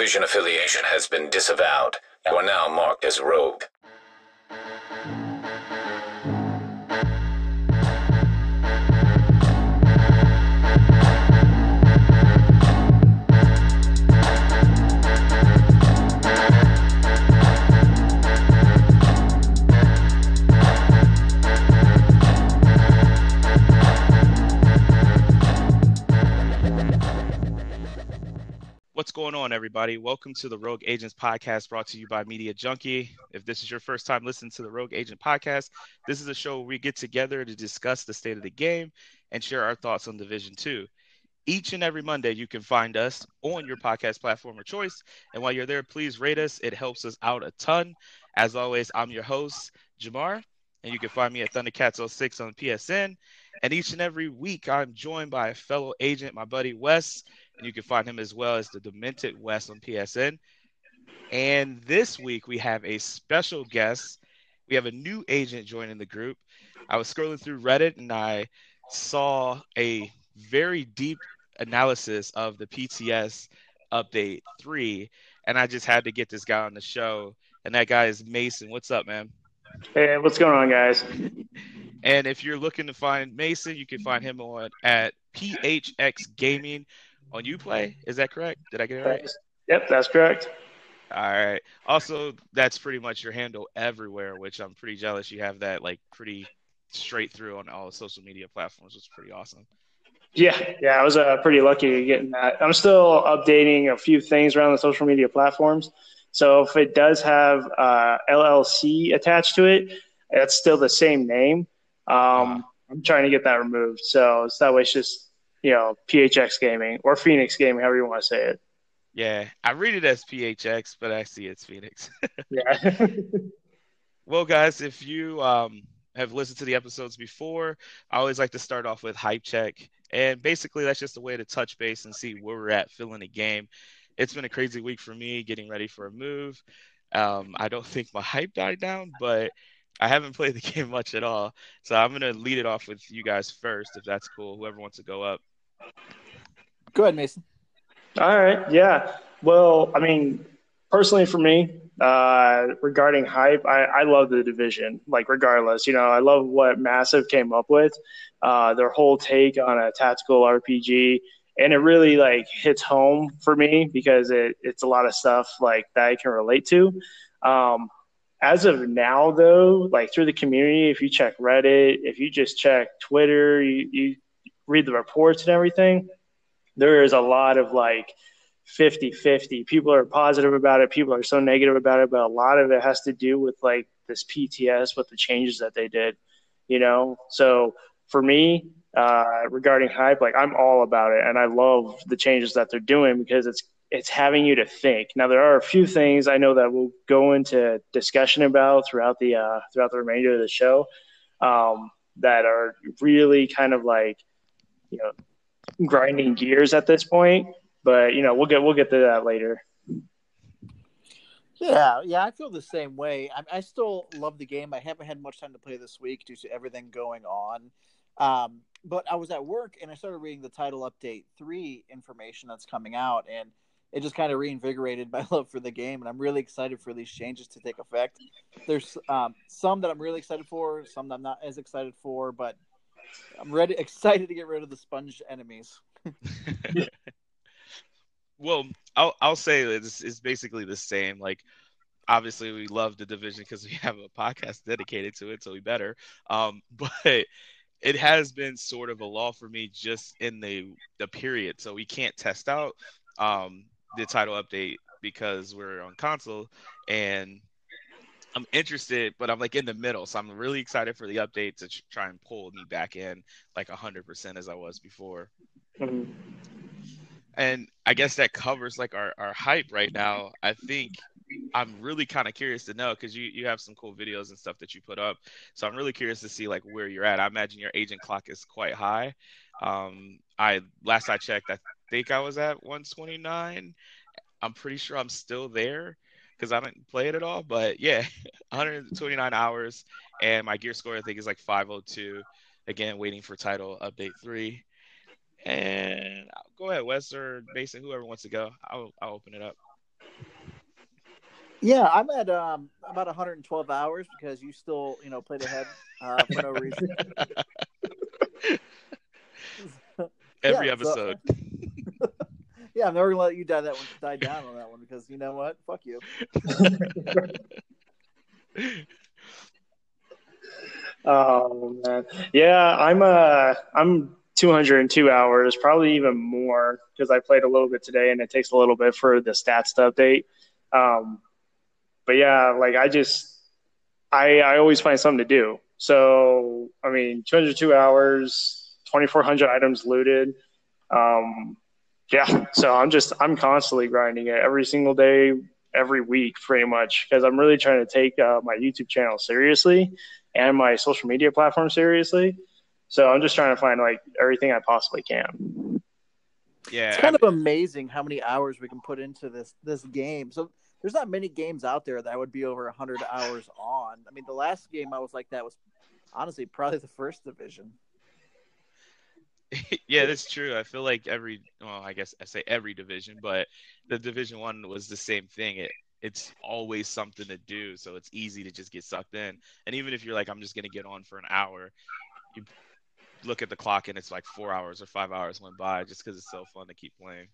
Division affiliation has been disavowed. You are now marked as rogue. What's going on, everybody? Welcome to the Rogue Agents podcast brought to you by Media Junkie. If this is your first time listening to the Rogue Agent podcast, this is a show where we get together to discuss the state of the game and share our thoughts on Division 2. Each and every Monday, you can find us on your podcast platform of choice. And while you're there, please rate us. It helps us out a ton. As always, I'm your host, Jamar, and you can find me at Thundercats06 on PSN. And each and every week, I'm joined by a fellow agent, my buddy Wes and you can find him as well as the Demented West on PSN. And this week we have a special guest. We have a new agent joining the group. I was scrolling through Reddit and I saw a very deep analysis of the PTS update three, and I just had to get this guy on the show. And that guy is Mason. What's up, man? Hey, what's going on, guys? And if you're looking to find Mason, you can find him on at PHX Gaming on UPlay. Is that correct? Did I get it right? Yep, that's correct. All right. Also, that's pretty much your handle everywhere, which I'm pretty jealous you have that like pretty straight through on all the social media platforms. It's pretty awesome. Yeah, yeah, I was uh, pretty lucky getting that. I'm still updating a few things around the social media platforms. So if it does have uh, LLC attached to it, that's still the same name. Um, uh-huh. I'm trying to get that removed. So, so that way it's just you know, PHX Gaming or Phoenix Gaming, however you want to say it. Yeah, I read it as PHX, but I see it's Phoenix. yeah. well, guys, if you um, have listened to the episodes before, I always like to start off with hype check. And basically, that's just a way to touch base and see where we're at filling the game. It's been a crazy week for me getting ready for a move. Um, I don't think my hype died down, but I haven't played the game much at all. So I'm going to lead it off with you guys first, if that's cool. Whoever wants to go up. Go ahead, Mason. All right. Yeah. Well, I mean, personally for me, uh, regarding hype, I, I love the division. Like, regardless, you know, I love what Massive came up with, uh, their whole take on a tactical RPG, and it really like hits home for me because it, it's a lot of stuff like that I can relate to. Um, as of now, though, like through the community, if you check Reddit, if you just check Twitter, you, you read the reports and everything, there is a lot of like 50 50. People are positive about it, people are so negative about it, but a lot of it has to do with like this PTS, with the changes that they did, you know? So for me, uh, regarding hype, like I'm all about it, and I love the changes that they're doing because it's it's having you to think. Now there are a few things I know that we'll go into discussion about throughout the uh, throughout the remainder of the show um, that are really kind of like you know grinding gears at this point. But you know we'll get we'll get to that later. Yeah, yeah, I feel the same way. I, I still love the game. I haven't had much time to play this week due to everything going on. Um, but I was at work and I started reading the title update three information that's coming out, and it just kind of reinvigorated my love for the game, and I'm really excited for these changes to take effect. There's um, some that I'm really excited for, some that I'm not as excited for, but I'm ready, excited to get rid of the sponge enemies. well, I'll I'll say it's, it's basically the same. Like, obviously, we love the division because we have a podcast dedicated to it, so we better. Um, but it has been sort of a law for me just in the the period, so we can't test out um the title update because we're on console and I'm interested, but I'm like in the middle. So I'm really excited for the update to try and pull me back in like 100% as I was before. Mm-hmm. And I guess that covers like our, our hype right now. I think I'm really kind of curious to know because you, you have some cool videos and stuff that you put up. So I'm really curious to see like where you're at. I imagine your agent clock is quite high. Um, I last I checked, I think I was at 129. I'm pretty sure I'm still there because I didn't play it at all. But yeah, 129 hours, and my gear score I think is like 502. Again, waiting for title update three. And go ahead, Wes or Mason, whoever wants to go. I'll I'll open it up. Yeah, I'm at um about 112 hours because you still, you know, played ahead uh, for no reason. Every Yeah, so- episode. Yeah, I'm never gonna let you die that one die down on that one because you know what? Fuck you. Oh man, yeah, I'm uh, I'm 202 hours, probably even more because I played a little bit today, and it takes a little bit for the stats to update. Um, but yeah, like I just, I I always find something to do. So I mean, 202 hours, 2,400 items looted. Um, yeah, so I'm just I'm constantly grinding it every single day, every week, pretty much, because I'm really trying to take uh, my YouTube channel seriously and my social media platform seriously. So I'm just trying to find like everything I possibly can. Yeah. It's I kind of amazing how many hours we can put into this this game. So there's not many games out there that would be over 100 hours on. I mean, the last game I was like that was honestly probably the first division. yeah, that's true. I feel like every well, I guess I say every division, but the division one was the same thing. It it's always something to do, so it's easy to just get sucked in. And even if you're like, I'm just gonna get on for an hour, you look at the clock and it's like four hours or five hours went by just because it's so fun to keep playing.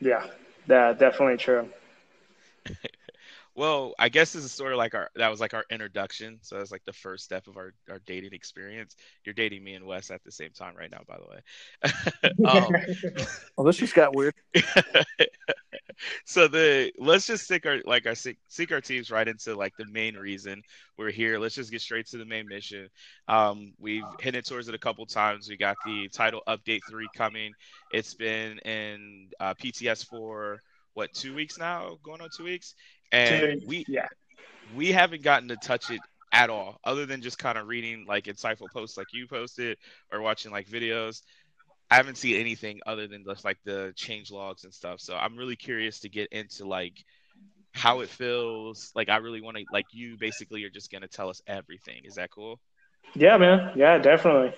Yeah, that definitely true. Well, I guess this is sort of like our that was like our introduction. So that's like the first step of our, our dating experience. You're dating me and Wes at the same time right now, by the way. um, Well, this just got weird. so the let's just stick our like our seek, our teams right into like the main reason we're here. Let's just get straight to the main mission. Um, we've hinted towards it a couple times. We got the title update three coming. It's been in uh, PTS for what two weeks now, going on two weeks, and we yeah, we haven't gotten to touch it at all, other than just kind of reading like insightful posts like you posted or watching like videos. I haven't seen anything other than just like the change logs and stuff. So I'm really curious to get into like how it feels. Like I really want to like you basically are just gonna tell us everything. Is that cool? yeah, man, yeah, definitely.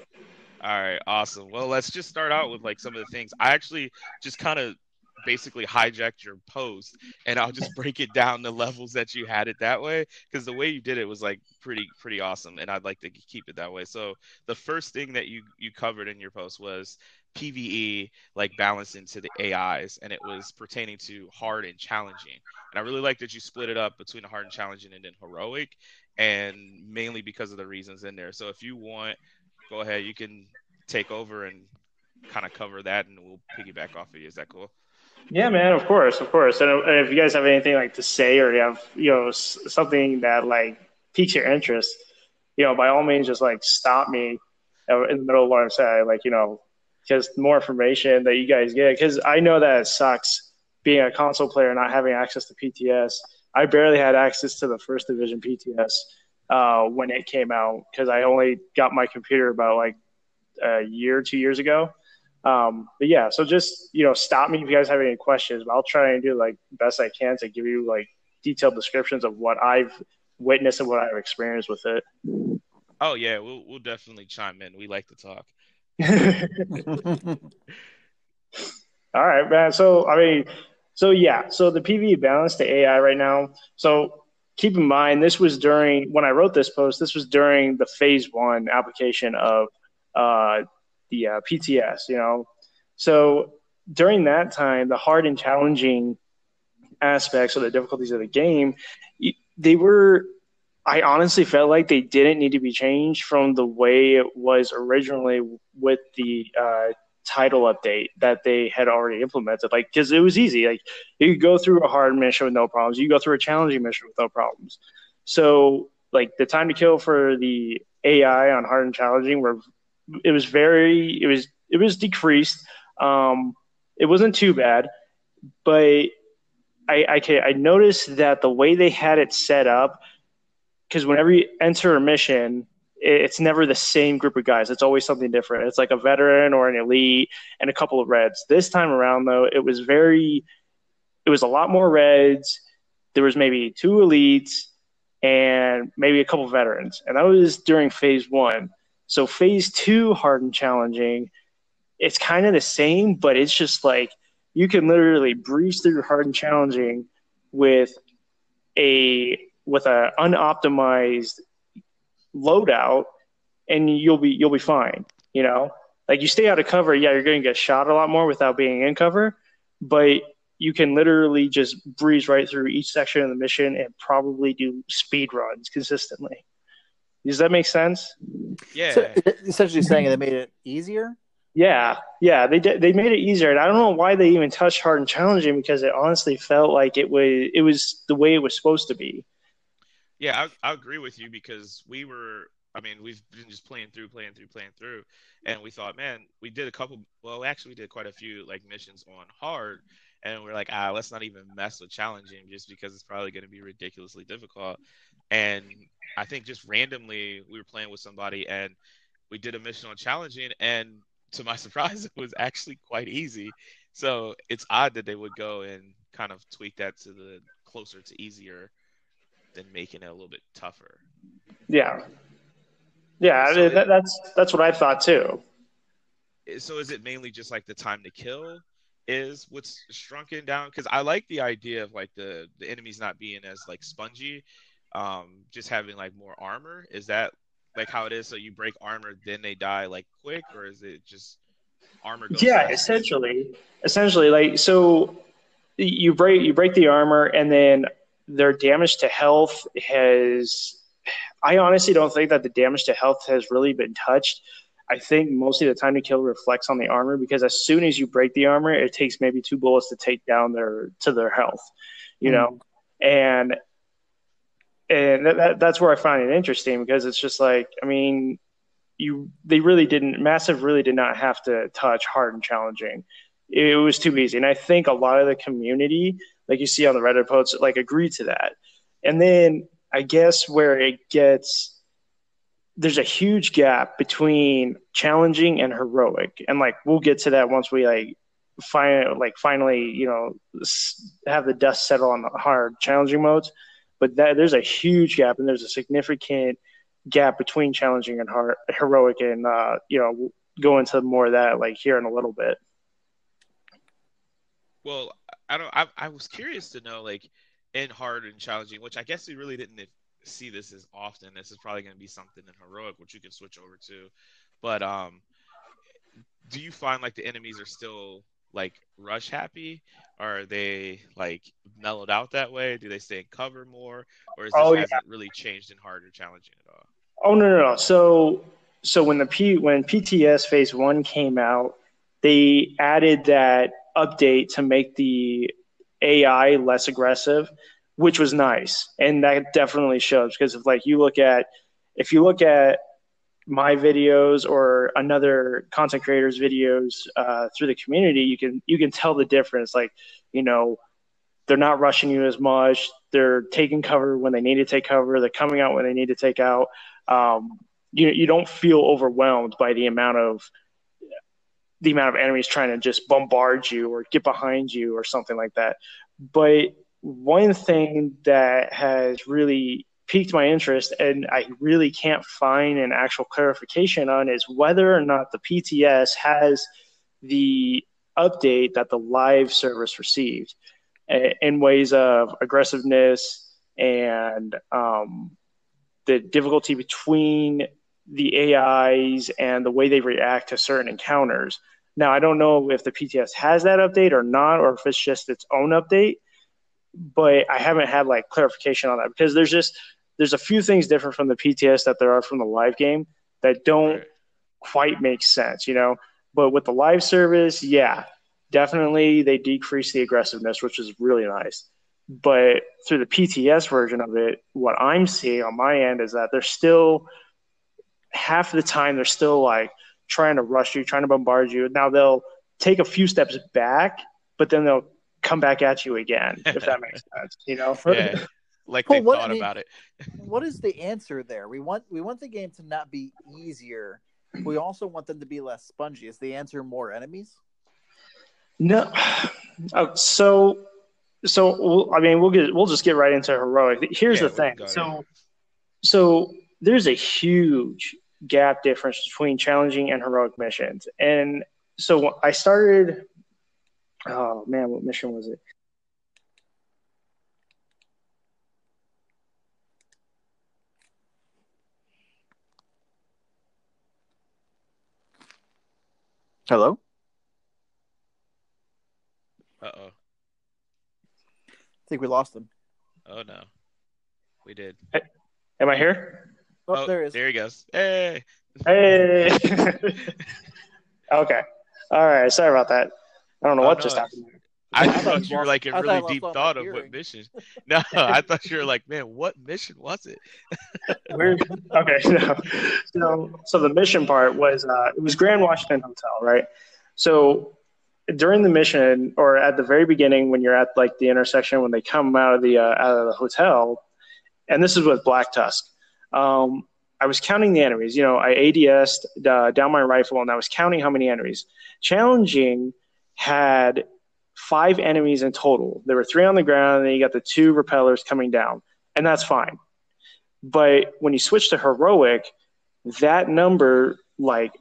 All right, awesome. Well, let's just start out with like some of the things. I actually just kind of basically hijacked your post and I'll just break it down the levels that you had it that way because the way you did it was like pretty pretty awesome and I'd like to keep it that way. So the first thing that you you covered in your post was PVE like balance into the AIs and it was pertaining to hard and challenging. And I really like that you split it up between hard and challenging and then heroic and mainly because of the reasons in there. So if you want go ahead, you can take over and kind of cover that and we'll piggyback off of you. Is that cool? Yeah, man, of course, of course. And if you guys have anything like to say or you have you know something that like piques your interest, you know, by all means, just like stop me in the middle of what I'm saying. Like you know, just more information that you guys get because I know that it sucks being a console player not having access to PTS. I barely had access to the first division PTS uh, when it came out because I only got my computer about like a year, two years ago. Um, but yeah, so just you know, stop me if you guys have any questions. But I'll try and do like best I can to give you like detailed descriptions of what I've witnessed and what I've experienced with it. Oh yeah, we'll we'll definitely chime in. We like to talk. All right, man. So I mean, so yeah, so the PV balance to AI right now. So keep in mind, this was during when I wrote this post. This was during the phase one application of uh, the uh, PTS. You know, so during that time, the hard and challenging aspects or the difficulties of the game, they were. I honestly felt like they didn't need to be changed from the way it was originally with the uh, title update that they had already implemented. Like, because it was easy. Like, you go through a hard mission with no problems. You go through a challenging mission with no problems. So, like, the time to kill for the AI on hard and challenging were it was very it was it was decreased. Um, it wasn't too bad, but I I, can, I noticed that the way they had it set up, because whenever you enter a mission, it's never the same group of guys. It's always something different. It's like a veteran or an elite and a couple of reds. This time around, though, it was very, it was a lot more reds. There was maybe two elites and maybe a couple veterans, and that was during phase one. So phase two, hard and challenging, it's kind of the same, but it's just like you can literally breeze through hard and challenging with a with an unoptimized loadout, and you'll be you'll be fine. You know, like you stay out of cover, yeah, you're going to get shot a lot more without being in cover, but you can literally just breeze right through each section of the mission and probably do speed runs consistently. Does that make sense? Yeah. So, essentially saying they made it easier. Yeah, yeah, they did, they made it easier, and I don't know why they even touched hard and challenging because it honestly felt like it was it was the way it was supposed to be. Yeah, I, I agree with you because we were. I mean, we've been just playing through, playing through, playing through, and we thought, man, we did a couple. Well, actually, we did quite a few like missions on hard, and we're like, ah, let's not even mess with challenging just because it's probably going to be ridiculously difficult. And I think just randomly we were playing with somebody and we did a mission on challenging, and to my surprise, it was actually quite easy. So it's odd that they would go and kind of tweak that to the closer to easier than making it a little bit tougher. Yeah, yeah, So that, that's that's what I thought too. So is it mainly just like the time to kill is what's shrunken down? Because I like the idea of like the the enemies not being as like spongy, um, just having like more armor. Is that like how it is? So you break armor, then they die like quick, or is it just armor? Goes Yeah, fast? essentially, essentially, like so, you break you break the armor, and then their damage to health has. I honestly don't think that the damage to health has really been touched. I think mostly the time to kill reflects on the armor because as soon as you break the armor, it takes maybe two bullets to take down their to their health, you know, and and that, that, that's where I find it interesting because it's just like I mean, you they really didn't massive really did not have to touch hard and challenging. It was too easy, and I think a lot of the community, like you see on the Reddit posts, like agree to that. And then I guess where it gets there's a huge gap between challenging and heroic, and like we'll get to that once we like find like finally you know have the dust settle on the hard challenging modes. But that there's a huge gap, and there's a significant gap between challenging and heroic, and uh, you know go into more of that like here in a little bit. Well, I don't. I, I was curious to know, like, in hard and challenging, which I guess we really didn't see this as often. This is probably going to be something in heroic, which you can switch over to. But um, do you find like the enemies are still like rush happy? Are they like mellowed out that way? Do they stay in cover more, or is this Oh, yeah. hasn't really changed in hard or challenging at all? Oh no, no, no. So so when the P when PTS Phase One came out, they added that update to make the AI less aggressive, which was nice, and that definitely shows because if like you look at if you look at my videos or another content creator's videos uh, through the community, you can you can tell the difference. Like you know, they're not rushing you as much. They're taking cover when they need to take cover. They're coming out when they need to take out. Um, you you don't feel overwhelmed by the amount of the amount of enemies trying to just bombard you or get behind you or something like that. But one thing that has really piqued my interest and I really can't find an actual clarification on is whether or not the PTS has the update that the live service received in ways of aggressiveness and um, the difficulty between the AIs and the way they react to certain encounters. Now, I don't know if the PTS has that update or not, or if it's just its own update, but I haven't had like clarification on that because there's just there's a few things different from the PTS that there are from the live game that don't Right. quite make sense, you know. But with the live service, yeah, definitely they decrease the aggressiveness, which is really nice. But through the PTS version of it, what I'm seeing on my end is that they're still half the time they're still like trying to rush you, trying to bombard you. Now they'll take a few steps back, but then they'll come back at you again, if that makes sense. You know? Yeah, like Well, they what- thought I mean- about it. what is the answer there? We want we want the game to not be easier. We also want them to be less spongy. Is the answer more enemies? No. Oh, so, so we'll, I mean, we'll get we'll just get right into heroic. Here's Yeah, the thing. go ahead. So, so there's a huge gap difference between challenging and heroic missions, and so I started. Oh man, what mission was it? Hello. Uh oh. I think we lost him. Oh no. We did. Am I here? Oh, there he is. There he goes. Hey. Hey. okay. All right. Sorry about that. I don't know Oh, what no, just it's- happened. I, I thought thought you you were lost- like in I really deep thought of hearing. what mission. No, I thought you were like, man, what mission was it? Okay. No. So, so the mission part was uh, it was Grand Washington Hotel, right? So during the mission, or at the very beginning, when you're at like the intersection when they come out of the uh, out of the hotel, and this is with Black Tusk. Um, I was counting the enemies. You know, I ADS'd uh, down my rifle, and I was counting how many enemies. Challenging had five enemies in total. There were three on the ground, and then you got the two repellers coming down, and that's fine. But when you switch to heroic, that number like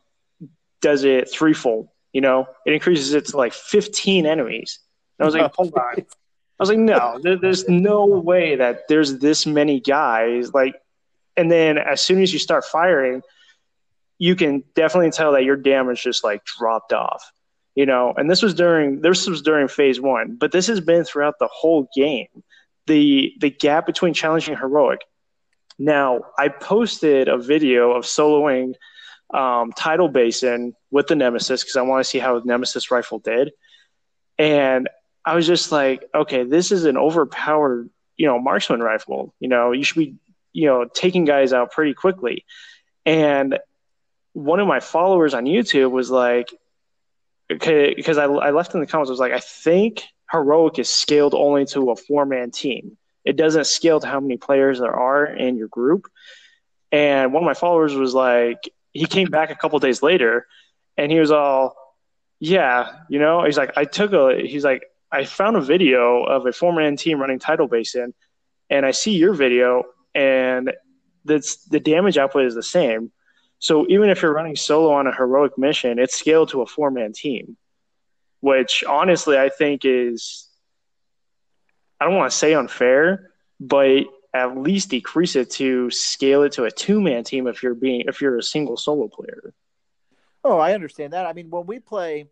does it threefold. You know, it increases it to like 15 enemies. And I was like, hold on. I was like, no, there, there's no way that there's this many guys. Like, and then as soon as you start firing, you can definitely tell that your damage just like dropped off. You know, and this was during this was during phase one, but this has been throughout the whole game. The the gap between challenging heroic. Now, I posted a video of soloing um, Tidal Basin with the Nemesis because I want to see how the Nemesis rifle did. And I was just like, okay, this is an overpowered, you know, marksman rifle. You know, you should be, you know, taking guys out pretty quickly. And one of my followers on YouTube was like, because I, I left in the comments, I was like, I think heroic is scaled only to a four man team. It doesn't scale to how many players there are in your group. And one of my followers was like, he came back a couple days later and he was all, yeah, you know, he's like, I took a, he's like, I found a video of a four man team running Tidal Basin and I see your video and that's the damage output is the same. So even if you're running solo on a heroic mission, it's scaled to a four man team, which honestly I think is I don't want to say unfair, but at least decrease it to scale it to a two man team if you're being if you're a single solo player. Oh, I understand that. I mean, when we play,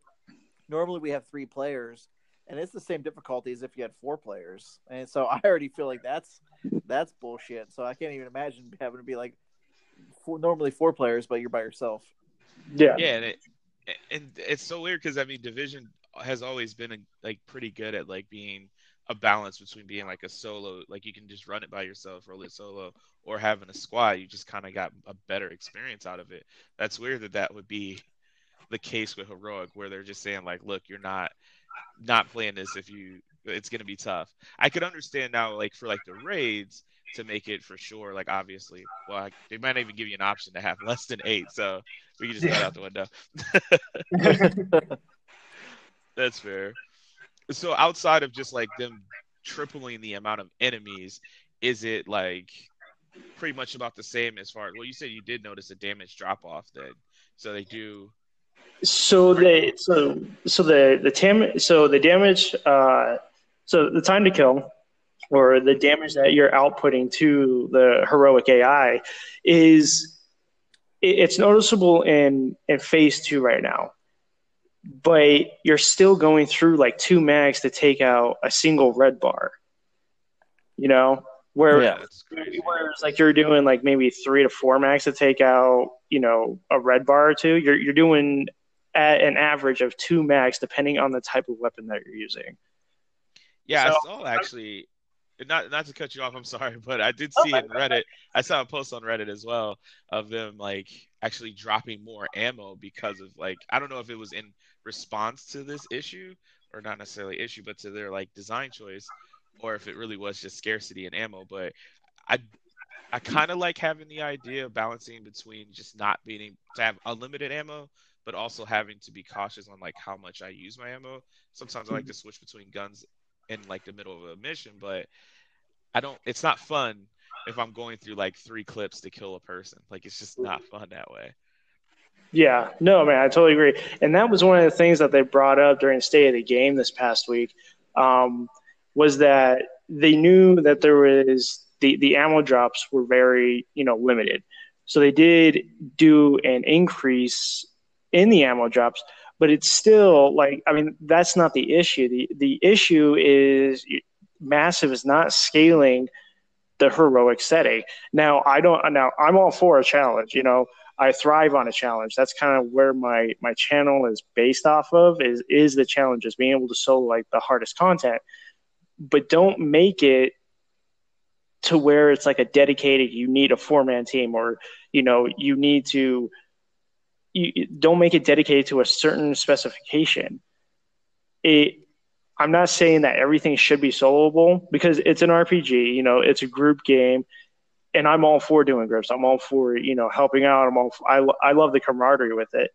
normally we have three players, and it's the same difficulty as if you had four players. And so I already feel like that's that's bullshit. So I can't even imagine having to be like four, normally four players, but you're by yourself. Yeah. Yeah, and it and it's so weird because I mean, division has always been like pretty good at like being a balance between being like a solo, like you can just run it by yourself, roll it solo, or having a squad. You just kind of got a better experience out of it. That's weird that that would be the case with heroic, where they're just saying like, look, you're not not playing this if you it's gonna be tough. I could understand now, like for like the raids to make it for sure. Like obviously, well, I, they might not even give you an option to have less than eight, so we can just throw it out the window. That's fair. So outside of just like them tripling the amount of enemies, is it like pretty much about the same as far? Well, you said you did notice a damage drop off then, so they do. So the so so the the tam so the damage uh so the time to kill or the damage that you're outputting to the heroic AI is it- it's noticeable in in phase two right now, but you're still going through like two mags to take out a single red bar. You know where Yeah. Whereas like you're doing like maybe three to four mags to take out, you know, a red bar or two. You're you're doing at an average of two mags depending on the type of weapon that you're using. Yeah, I So- saw actually. Not not to cut you off, I'm sorry, but I did oh, see it in Reddit. I saw a post on Reddit as well of them like actually dropping more ammo because of like I don't know if it was in response to this issue or not necessarily issue, but to their like design choice, or if it really was just scarcity in ammo. But I I kind of like having the idea of balancing between just not being able to have unlimited ammo, but also having to be cautious on like how much I use my ammo. Sometimes I like to hmm. switch between guns in like the middle of a mission, but I don't. It's not fun if I'm going through like three clips to kill a person. Like it's just not fun that way. Yeah, no, man, I totally agree. And that was one of the things that they brought up during State of the Game this past week. Um, was that they knew that there was the the ammo drops were very you know limited, so they did do an increase in the ammo drops, but it's still like I mean that's not the issue. The the issue is massive is not scaling the heroic setting. Now I don't now I'm all for a challenge, you know. I thrive on a challenge. That's kind of where my my channel is based off of is is the challenges, being able to solo like the hardest content. But don't make it to where it's like a dedicated you need a four man team or you know you need to you don't make it dedicated to a certain specification. It i'm not saying that everything should be soloable because it's an rpg you know it's a group game and i'm all for doing groups. I'm all for you know helping out. I'm all for, I, I love the camaraderie with it.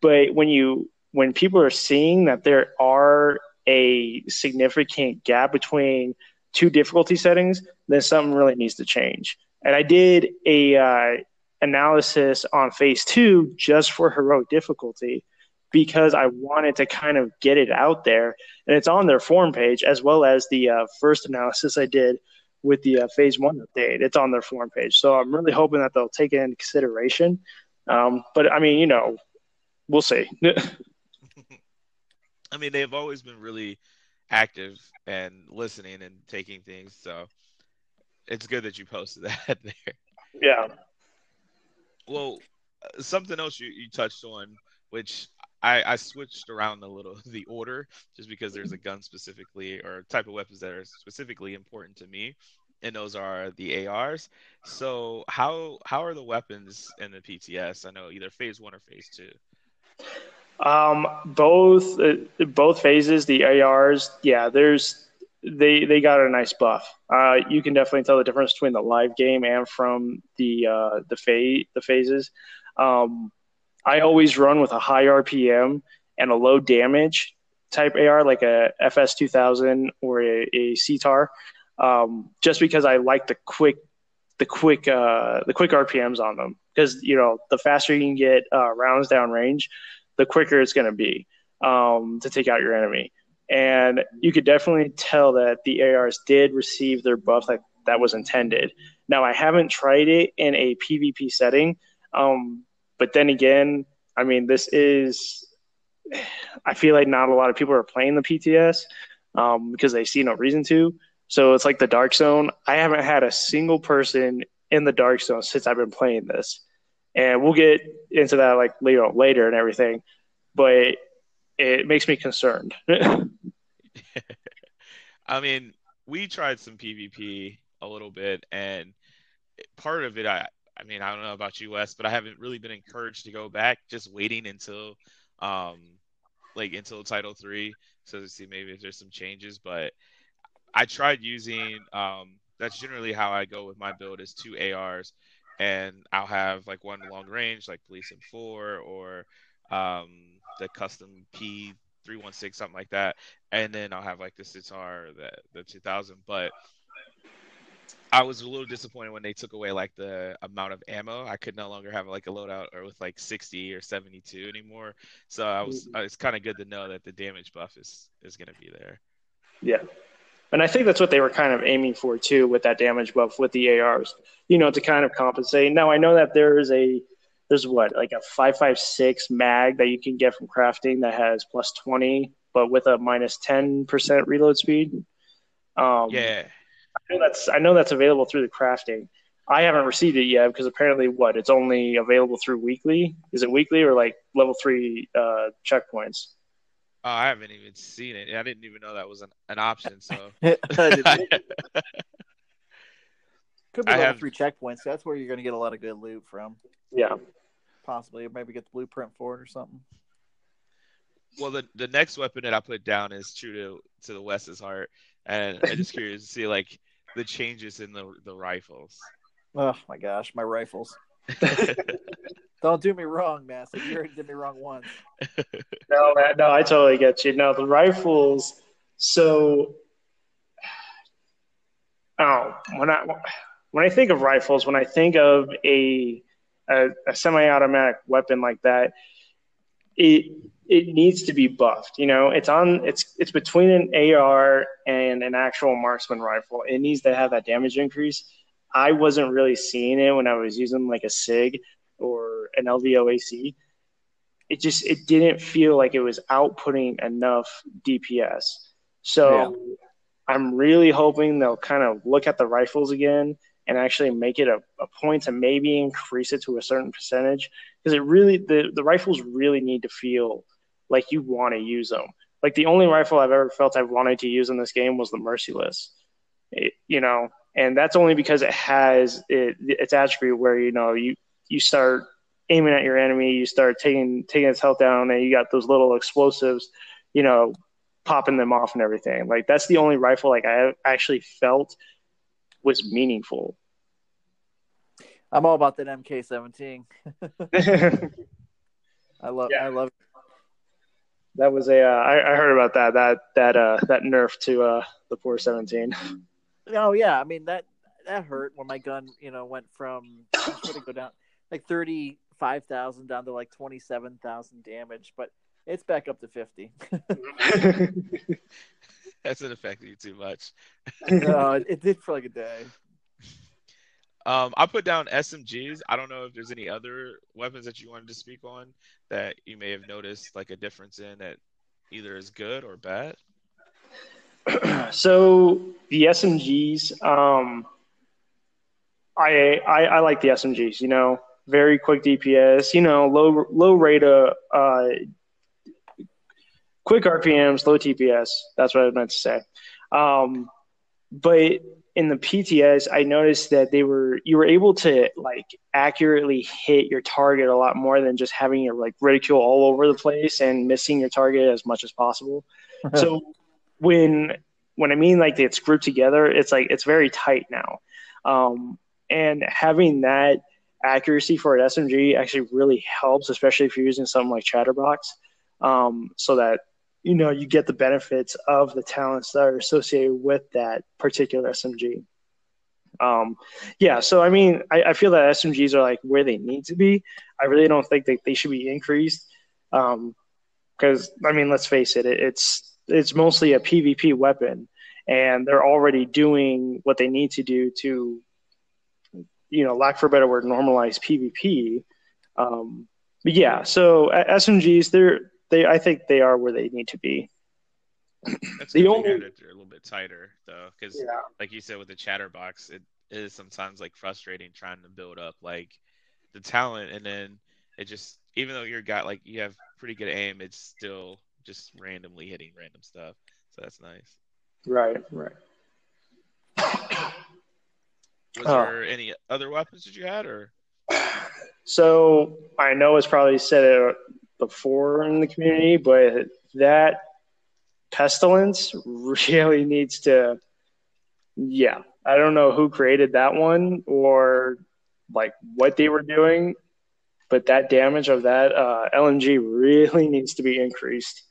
But when you when people are seeing that there are a significant gap between two difficulty settings, then something really needs to change. And I did a uh, analysis on phase two just for heroic difficulty because I wanted to kind of get it out there, and it's on their forum page as well as the uh, first analysis I did with the uh, phase one update. It's on their forum page, so I'm really hoping that they'll take it into consideration. Um, but I mean, you know, we'll see. I mean, they've always been really active and listening and taking things. So it's good that you posted that there. Yeah. Well, uh, something else you, you touched on, which I, I switched around a little the order just because there's a gun specifically or type of weapons that are specifically important to me, and those are the ARs. So how how are the weapons in the PTS? I know either phase one or phase two. Um, both uh, both phases, the ARs, yeah, there's they they got a nice buff. Uh, you can definitely tell the difference between the live game and from the uh, the phase the phases. Um, I always run with a high RPM and a low damage type AR, like a FS two thousand or a, a CTAR, um, just because I like the quick the quick uh, the quick RPMs on them. Because you know the faster you can get uh, rounds down range, the quicker it's going to be um, to take out your enemy. And you could definitely tell that the ARs did receive their buff that, that was intended. Now, I haven't tried it in a PvP setting, um, but then again, I mean, this is, I feel like not a lot of people are playing the PTS um, because they see no reason to. So it's like the Dark Zone. I haven't had a single person in the Dark Zone since I've been playing this and we'll get into that like know later and everything. But it makes me concerned. I mean, we tried some PvP a little bit, and part of it, I I mean, I don't know about you, Wes, but I haven't really been encouraged to go back. Just waiting until, um, like until Title Three, so to see maybe if there's some changes. But I tried using. Um, that's generally how I go with my build is two ARs and I'll have like one long range, like Police M4 or um, the custom P three one six something like that, and then I'll have like the CTAR the the two thousand. But I was a little disappointed when they took away like the amount of ammo. I could no longer have like a loadout or with like sixty or seventy two anymore. So I was mm-hmm. uh, it's kind of good to know that the damage buff is is going to be there. Yeah. And I think that's what they were kind of aiming for too with that damage buff with the ARs, you know, to kind of compensate. Now I know that there is a there's what like a five five six mag that you can get from crafting that has plus twenty, but with a minus minus ten percent reload speed. Um, yeah, I know that's I know that's available through the crafting. I haven't received it yet because apparently what it's only available through weekly. Is it weekly or like level three uh, checkpoints? Oh, I haven't even seen it. I didn't even know that was an, an option. So could be level have... three checkpoints. That's where you're going to get a lot of good loot from. Yeah, possibly maybe get the blueprint for it or something. Well, the the next weapon that I put down is true to to the West's heart, and I'm just curious to see like the changes in the the rifles. Oh my gosh, my rifles. Don't do me wrong, Massive. You already did me wrong once. no, man, no, I totally get you. No, the rifles. So, oh, when I when I think of rifles, when I think of a a, a semi-automatic weapon like that, it it needs to be buffed. You know, it's on it's it's between an AR and an actual marksman rifle. It needs to have that damage increase. I wasn't really seeing it when I was using like a SIG or an LVOAC. it just it didn't feel like it was outputting enough DPS. So yeah. I'm really hoping they'll kind of look at the rifles again and actually make it a, a point to maybe increase it to a certain percentage because it really the, the rifles really need to feel like you want to use them. Like the only rifle I've ever felt I've wanted to use in this game was the Merciless. It, you know, and that's only because it has it, its attribute where you know you you start aiming at your enemy, you start taking taking its health down, and you got those little explosives, you know, popping them off and everything. Like that's the only rifle like I actually felt was meaningful. I'm all about that MK17. I love yeah. I love that was a uh, I, I heard about that that that uh that nerf to uh the 417 oh yeah i mean that that hurt when my gun you know went from go down like 35,000 down to like 27,000 damage but it's back up to 50 that's not affecting you too much no it, it did for like a day um, I put down SMGs. I don't know if there's any other weapons that you wanted to speak on that you may have noticed like a difference in that either is good or bad. so the SMGs, um, I, I, I like the SMGs. You know, very quick DPS. You know, low low rate of uh, quick RPMs, low TPS. That's what I meant to say. Um, but in the PTS, I noticed that they were you were able to like accurately hit your target a lot more than just having your like reticule all over the place and missing your target as much as possible. so when when I mean like it's grouped together, it's like it's very tight now, um, and having that accuracy for an SMG actually really helps, especially if you're using something like Chatterbox, um, so that you know you get the benefits of the talents that are associated with that particular SMG. Um, yeah, so I mean, I, I, feel that SMGs are like where they need to be. I really don't think that they should be increased because um, I mean, let's face it, it, it's it's mostly a PvP weapon, and they're already doing what they need to do to, you know, lack for a better word, normalize PvP. Um, but yeah, so SMGs, they're they I think they are where they need to be. That's the only they're a little bit tighter though, because yeah. like you said with the chatterbox, it is sometimes like frustrating trying to build up like the talent, and then it just even though you're got like you have pretty good aim, it's still just randomly hitting random stuff. So that's nice. Right, right. Was oh. there any other weapons that you had, or? So I know it's probably said it before in the community, but that pestilence really needs to yeah i don't know who created that one or like what they were doing but that damage of that uh, lmg really needs to be increased.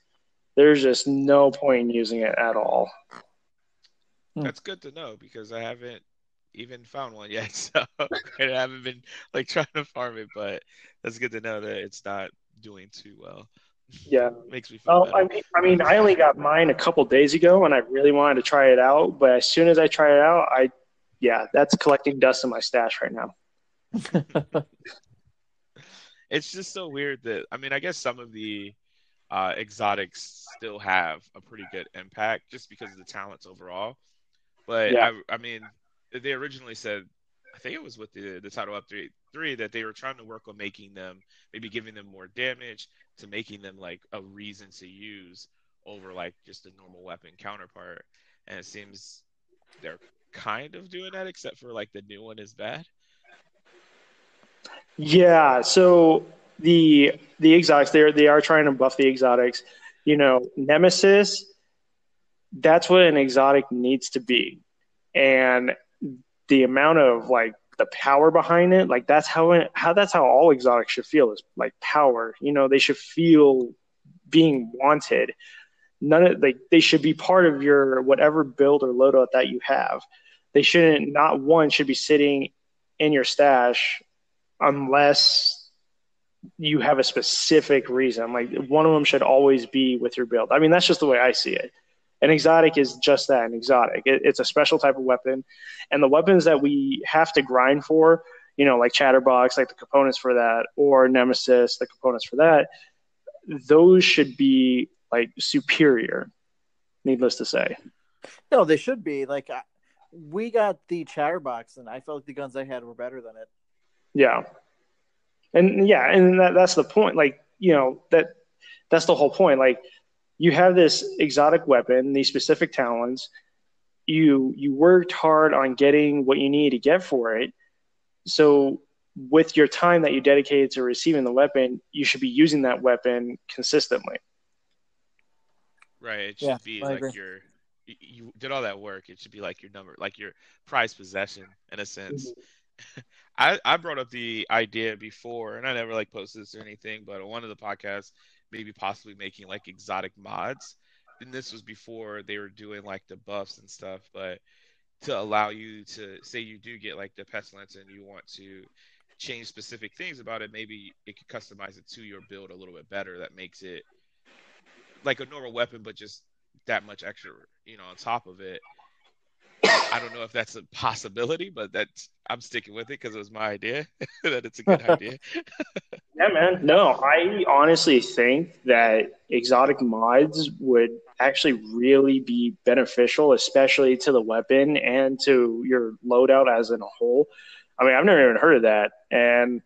There's just no point in using it at all. That's good to know because i haven't even found one yet so i haven't been like trying to farm it but that's good to know that it's not doing too well. Yeah, makes me feel. Well, I mean, I mean, I only got mine a couple days ago, and I really wanted to try it out. But as soon as I try it out, I, yeah, that's collecting dust in my stash right now. it's just so weird that I mean, I guess some of the uh, exotics still have a pretty good impact just because of the talents overall. But yeah. I, I mean, they originally said I think it was with the the title update three that they were trying to work on making them maybe giving them more damage to making them like a reason to use over like just a normal weapon counterpart. And it seems they're kind of doing that, except for like the new one is bad. Yeah, so the the exotics they are they are trying to buff the exotics. You know, Nemesis. That's what an exotic needs to be, and the amount of like the power behind it like that's how it, how that's how all exotics should feel is like power. You know they should feel being wanted. None of like they should be part of your whatever build or loadout that you have. They shouldn't not one should be sitting in your stash unless you have a specific reason. Like one of them should always be with your build. I mean that's just the way i see it an exotic is just that an exotic. It, it's a special type of weapon, and the weapons that we have to grind for, you know, like Chatterbox, like the components for that, or Nemesis, the components for that, those should be like superior. Needless to say. No, they should be. Like we got the chatterbox, and I felt like the guns I had were better than it. Yeah, and yeah, and that, that's the point. Like you know that that's the whole point. Like you have this exotic weapon, these specific talents. You you worked hard on getting what you need to get for it. So with your time that you dedicated to receiving the weapon, you should be using that weapon consistently. Right. It should Yeah, be I like agree. your you- you did all that work. It should be like your number, like your prized possession in a sense. Mm-hmm. I I brought up the idea before, and I never like posted this or anything, but on one of the podcasts, maybe possibly making like exotic mods. And this was before they were doing like the buffs and stuff, but to allow you to say you do get like the pestilence and you want to change specific things about it, maybe it could customize it to your build a little bit better. That makes it like a normal weapon, but just that much extra, you know, on top of it. I don't know if that's a possibility, but that's I'm sticking with it because it was my idea that it's a good idea. Yeah, man. No, I honestly think that exotic mods would actually really be beneficial, especially to the weapon and to your loadout as in a whole. I mean, I've never even heard of that, and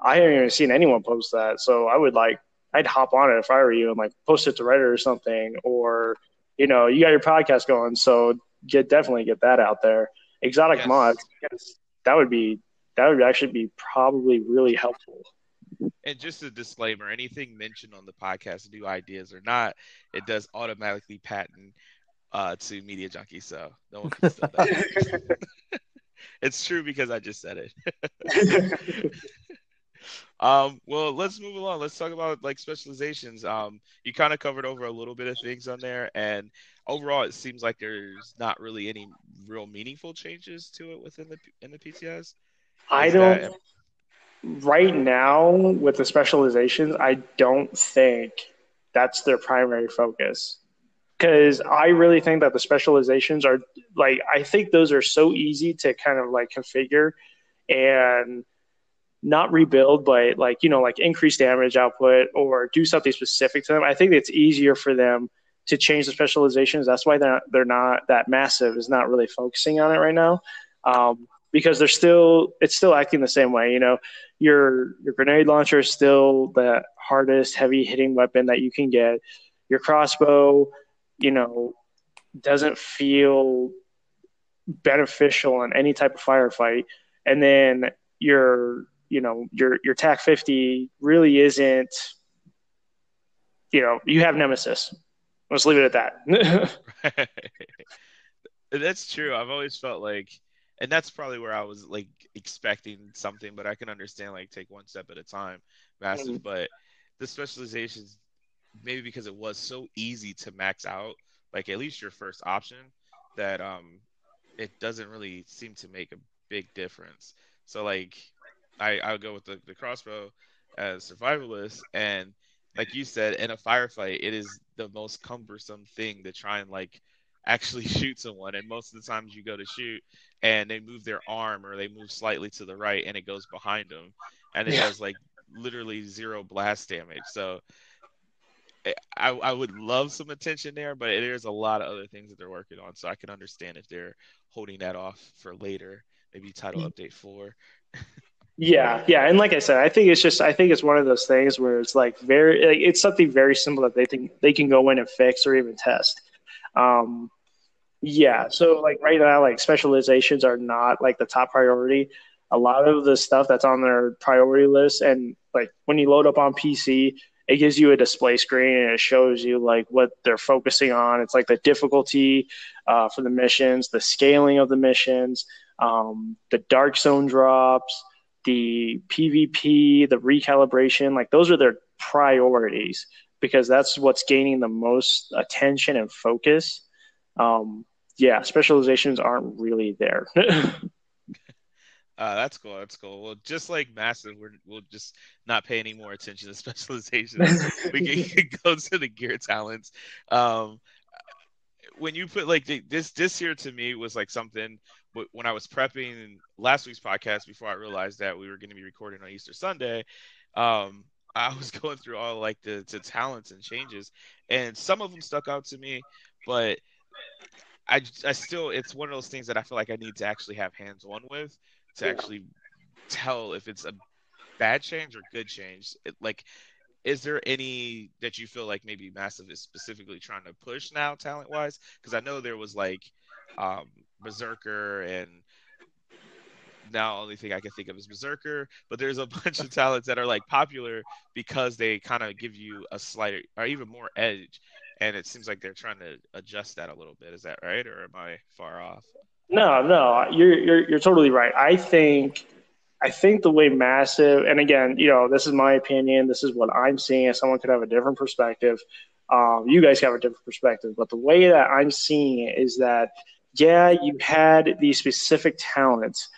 I haven't even seen anyone post that. So I would like, I'd hop on it if I were you and like post it to Reddit or something, or you know, you got your podcast going, so get definitely get that out there. Exotic Yes. mods, yes, that would be that would actually be probably really helpful. And just a disclaimer: anything mentioned on the podcast, new ideas or not, it does automatically patent uh, to Media Junkie. So no one can steal that. it's true because I just said it. Um, well, let's move along. Let's talk about like specializations. Um, you kind of covered over a little bit of things on there, and overall, it seems like there's not really any real meaningful changes to it within the in the PTS. I don't. that- right now with the specializations, I don't think that's their primary focus. Because I really think that the specializations are like I think those are so easy to kind of like configure and not rebuild, but like you know like increase damage output or do something specific to them. I think it's easier for them to change the specializations. That's why they're not, they're not that massive is not really focusing on it right now. Um, because they're still it's still acting the same way. You know, your your grenade launcher is still the hardest heavy hitting weapon that you can get. Your crossbow, you know, doesn't feel beneficial in any type of firefight. And then your you know your your TAC 50 really isn't. You know, you have Nemesis. Let's leave it at that. that's true. I've always felt like, and that's probably where I was like expecting something, but I can understand like take one step at a time, massive. Mhm. But the specializations, maybe because it was so easy to max out, like at least your first option, that um, it doesn't really seem to make a big difference. So like, I I would go with the, the crossbow as survivalist, and like you said, in a firefight, it is the most cumbersome thing to try and like actually shoot someone. And most of the times you go to shoot and they move their arm or they move slightly to the right and it goes behind them and it Yeah. does like literally zero blast damage. So eh, I, I would love some attention there, but there's a lot of other things that they're working on. So I can understand if they're holding that off for later, maybe title update four. Yeah, yeah, and like I said, I think it's just I think it's one of those things where it's like very like, it's something very simple that they think they can go in and fix or even test. Um, yeah, so like right now, like specializations are not like the top priority. A lot of the stuff that's on their priority list, and like when you load up on PC, it gives you a display screen and it shows you like what they're focusing on. It's like the difficulty uh, for the missions, the scaling of the missions, um, the dark zone drops the PvP, the recalibration, like those are their priorities because that's what's gaining the most attention and focus. Um, yeah, specializations aren't really there. Uh, that's cool. That's cool. Well, just like massive, we're, we'll just not pay any more attention to specializations. we can go to the gear talents. Um, when you put like this, this here to me was like something when I was prepping last week's podcast before I realized that we were going to be recording on Easter Sunday. Um, I was going through all like the, the talents and changes, and some of them stuck out to me, but I, I still it's one of those things that I feel like I need to actually have hands on with to actually tell if it's a bad change or good change. It, like, is there any that you feel like maybe Massive is specifically trying to push now, talent wise? Because I know there was like um, Berserker and now only thing I can think of is Berserker, but there's a bunch of talents that are like popular because they kind of give you a slight or even more edge. And it seems like they're trying to adjust that a little bit. Is that right, or am I far off? No, no, you're you're you're totally right. I think I think the way massive, and again, you know, this is my opinion. This is what I'm seeing. Someone could have a different perspective. Um, you guys have a different perspective, but the way that I'm seeing it is that, yeah, you had these specific talents,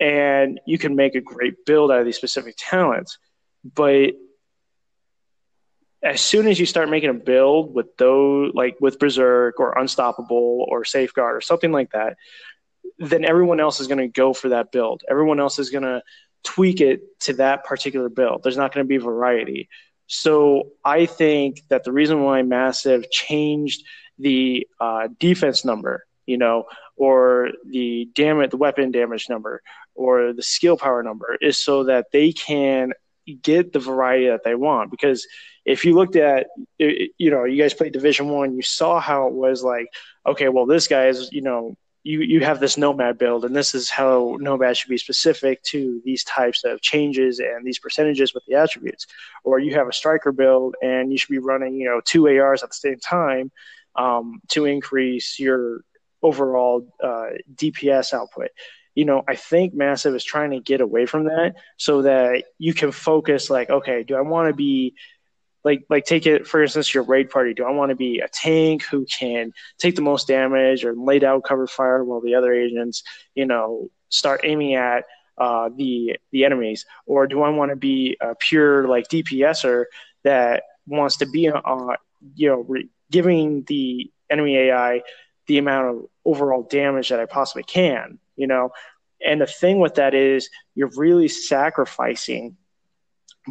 and you can make a great build out of these specific talents, but as soon as you start making a build with those, like with Berserk or Unstoppable or Safeguard or something like that, then everyone else is going to go for that build. Everyone else is going to tweak it to that particular build. There's not going to be variety. So I think that the reason why Massive changed the uh, defense number, you know, or the damage, the weapon damage number, or the skill power number, is so that they can get the variety that they want. Because if you looked at, you know, you guys played Division One, you saw how it was like, okay, well, this guy is, you know, you, you have this nomad build and this is how nomad should be specific to these types of changes and these percentages with the attributes or you have a striker build and you should be running you know two ars at the same time um, to increase your overall uh, dps output. You know i think massive is trying to get away from that so that you can focus like okay do i want to be like like take it for instance your raid party. Do i want to be a tank who can take the most damage or lay down cover fire while the other agents you know start aiming at uh, the the enemies? Or do i want to be a pure like dpser that wants to be uh, you know re- giving the enemy ai the amount of overall damage that i possibly can you know and the thing with that is you're really sacrificing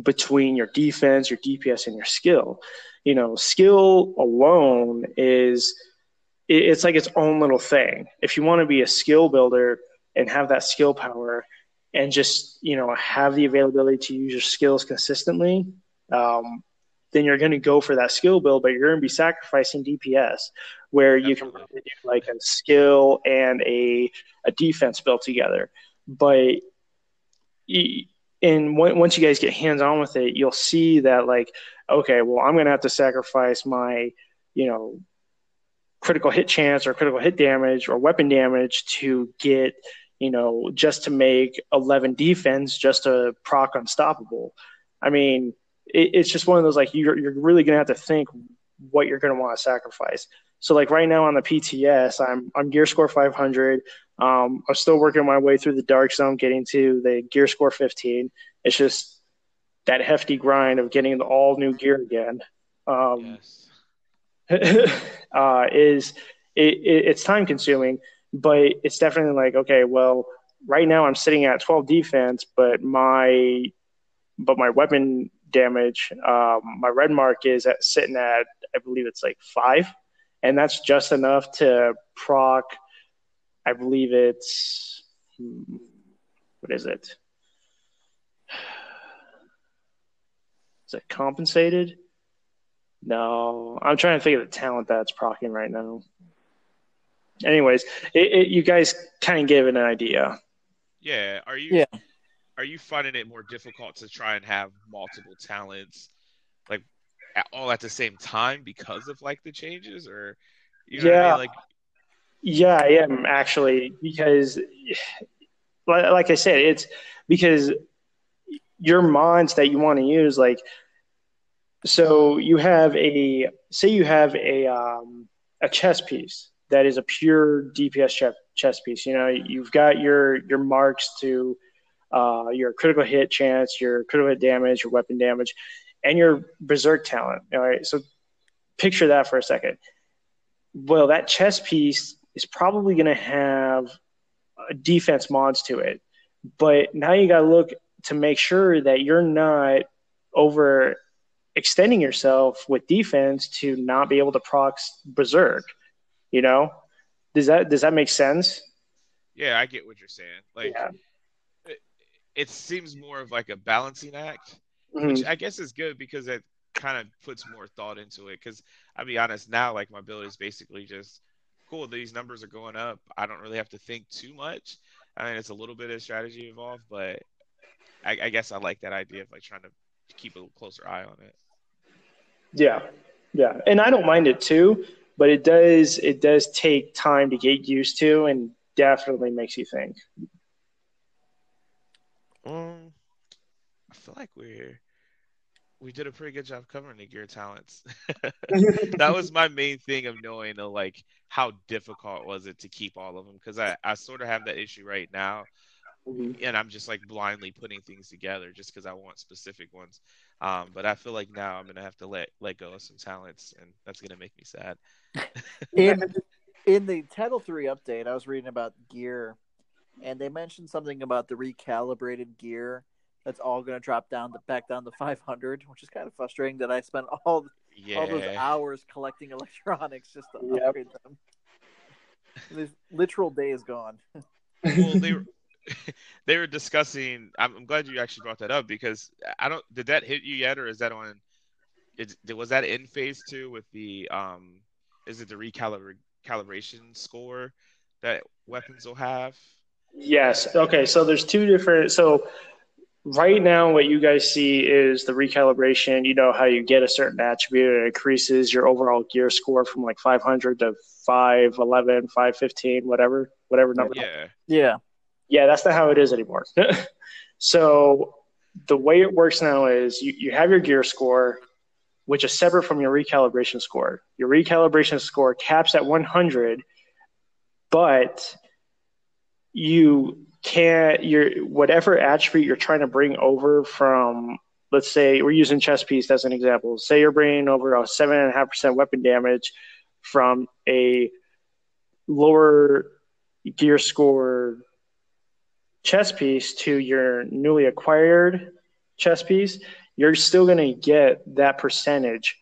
between your defense, your DPS, and your skill. You know, skill alone is it's like its own little thing. If you want to be a skill builder and have that skill power and just, you know, have the availability to use your skills consistently, um, then you're going to go for that skill build, but you're going to be sacrificing DPS where you can do like a skill and a, a defense built together. But and once you guys get hands on with it, you'll see that like, okay, well, I'm gonna have to sacrifice my, you know, critical hit chance or critical hit damage or weapon damage to get, you know, just to make 11 defense just to proc unstoppable. I mean, it, it's just one of those like you're you're really gonna have to think what you're gonna want to sacrifice. So like right now on the PTS, I'm I'm gear score 500. Um, I'm still working my way through the dark zone, getting to the gear score 15. It's just that hefty grind of getting the all new gear again. Um, yes. uh, is it, it, it's time consuming, but it's definitely like okay, well, right now I'm sitting at 12 defense, but my but my weapon damage, um, my red mark is at, sitting at I believe it's like five, and that's just enough to proc I believe it's what is it? Is it compensated? No, I'm trying to think of the talent that's procking right now. Anyways, it, it, you guys kind of give an idea. Yeah. Are you? Yeah. Are you finding it more difficult to try and have multiple talents, like all at the same time because of like the changes, or you know yeah, I mean? like yeah, I am actually because, like I said, it's because your mods that you want to use, like, so you have a say you have a um, a chest piece that is a pure DPS chess, chest piece. You know, you've got your your marks to uh, your critical hit chance, your critical hit damage, your weapon damage, and your berserk talent. All right, so picture that for a second. Well, that chest piece is probably going to have defense mods to it. But now you got to look to make sure that you're not over extending yourself with defense to not be able to prox berserk. You know, does that does that make sense? Yeah, I get what you're saying. Like, Yeah. It, seems more of like a balancing act, Mhm. which I guess is good because it kind of puts more thought into it. Because I'll be honest, now like my ability is basically just cool. These numbers are going up. I don't really have to think too much. I mean, it's a little bit of strategy involved, but I, I guess I like that idea of like trying to keep a closer eye on it. Yeah, yeah, and I don't mind it too, but it does it does take time to get used to, and definitely makes you think. Um, I feel like we're we did a pretty good job covering the gear talents. that was my main thing of knowing uh, like how difficult was it to keep all of them because I, I sort of have that issue right now Mhm. and I'm just like blindly putting things together just because I want specific ones. Um, but I feel like now I'm gonna have to let let go of some talents and that's gonna make me sad. in in the Title Three update, I was reading about gear, and they mentioned something about the recalibrated gear that's all going to drop down to back down to 500, which is kind of frustrating that I spent all Yeah, all those hours collecting electronics just to Yep. upgrade them. This literal day is gone. well they were they were discussing I'm, I'm glad you actually brought that up because i don't did that hit you yet or is that on is, was that in phase two with the um is it the recalibration calibration score that weapons will have Yes. Okay. So there's two different. So right now, what you guys see is the recalibration. You know how you get a certain attribute, it increases your overall gear score from like 500 to 511, 515, whatever, whatever number. yeah Yeah. Yeah, that's not how it is anymore. so the way it works now is you, you have your gear score, which is separate from your recalibration score. Your recalibration score caps at 100, but you can't your whatever attribute you're trying to bring over from let's say we're using chest piece as an example say you're bringing over a seven and a half percent weapon damage from a lower gear score chest piece to your newly acquired chest piece, you're still going to get that percentage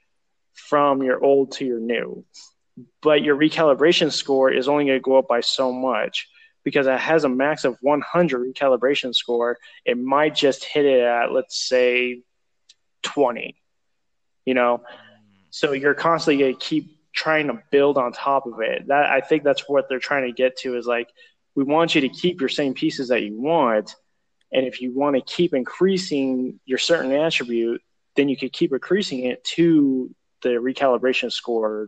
from your old to your new. But your recalibration score is only going to go up by so much because it has a max of 100 recalibration score. It might just hit it at, let's say, 20. You know, so you're constantly going to keep trying to build on top of it. That I think that's what they're trying to get to is like we want you to keep your same pieces that you want, and if you want to keep increasing your certain attribute, then you could keep increasing it to the recalibration score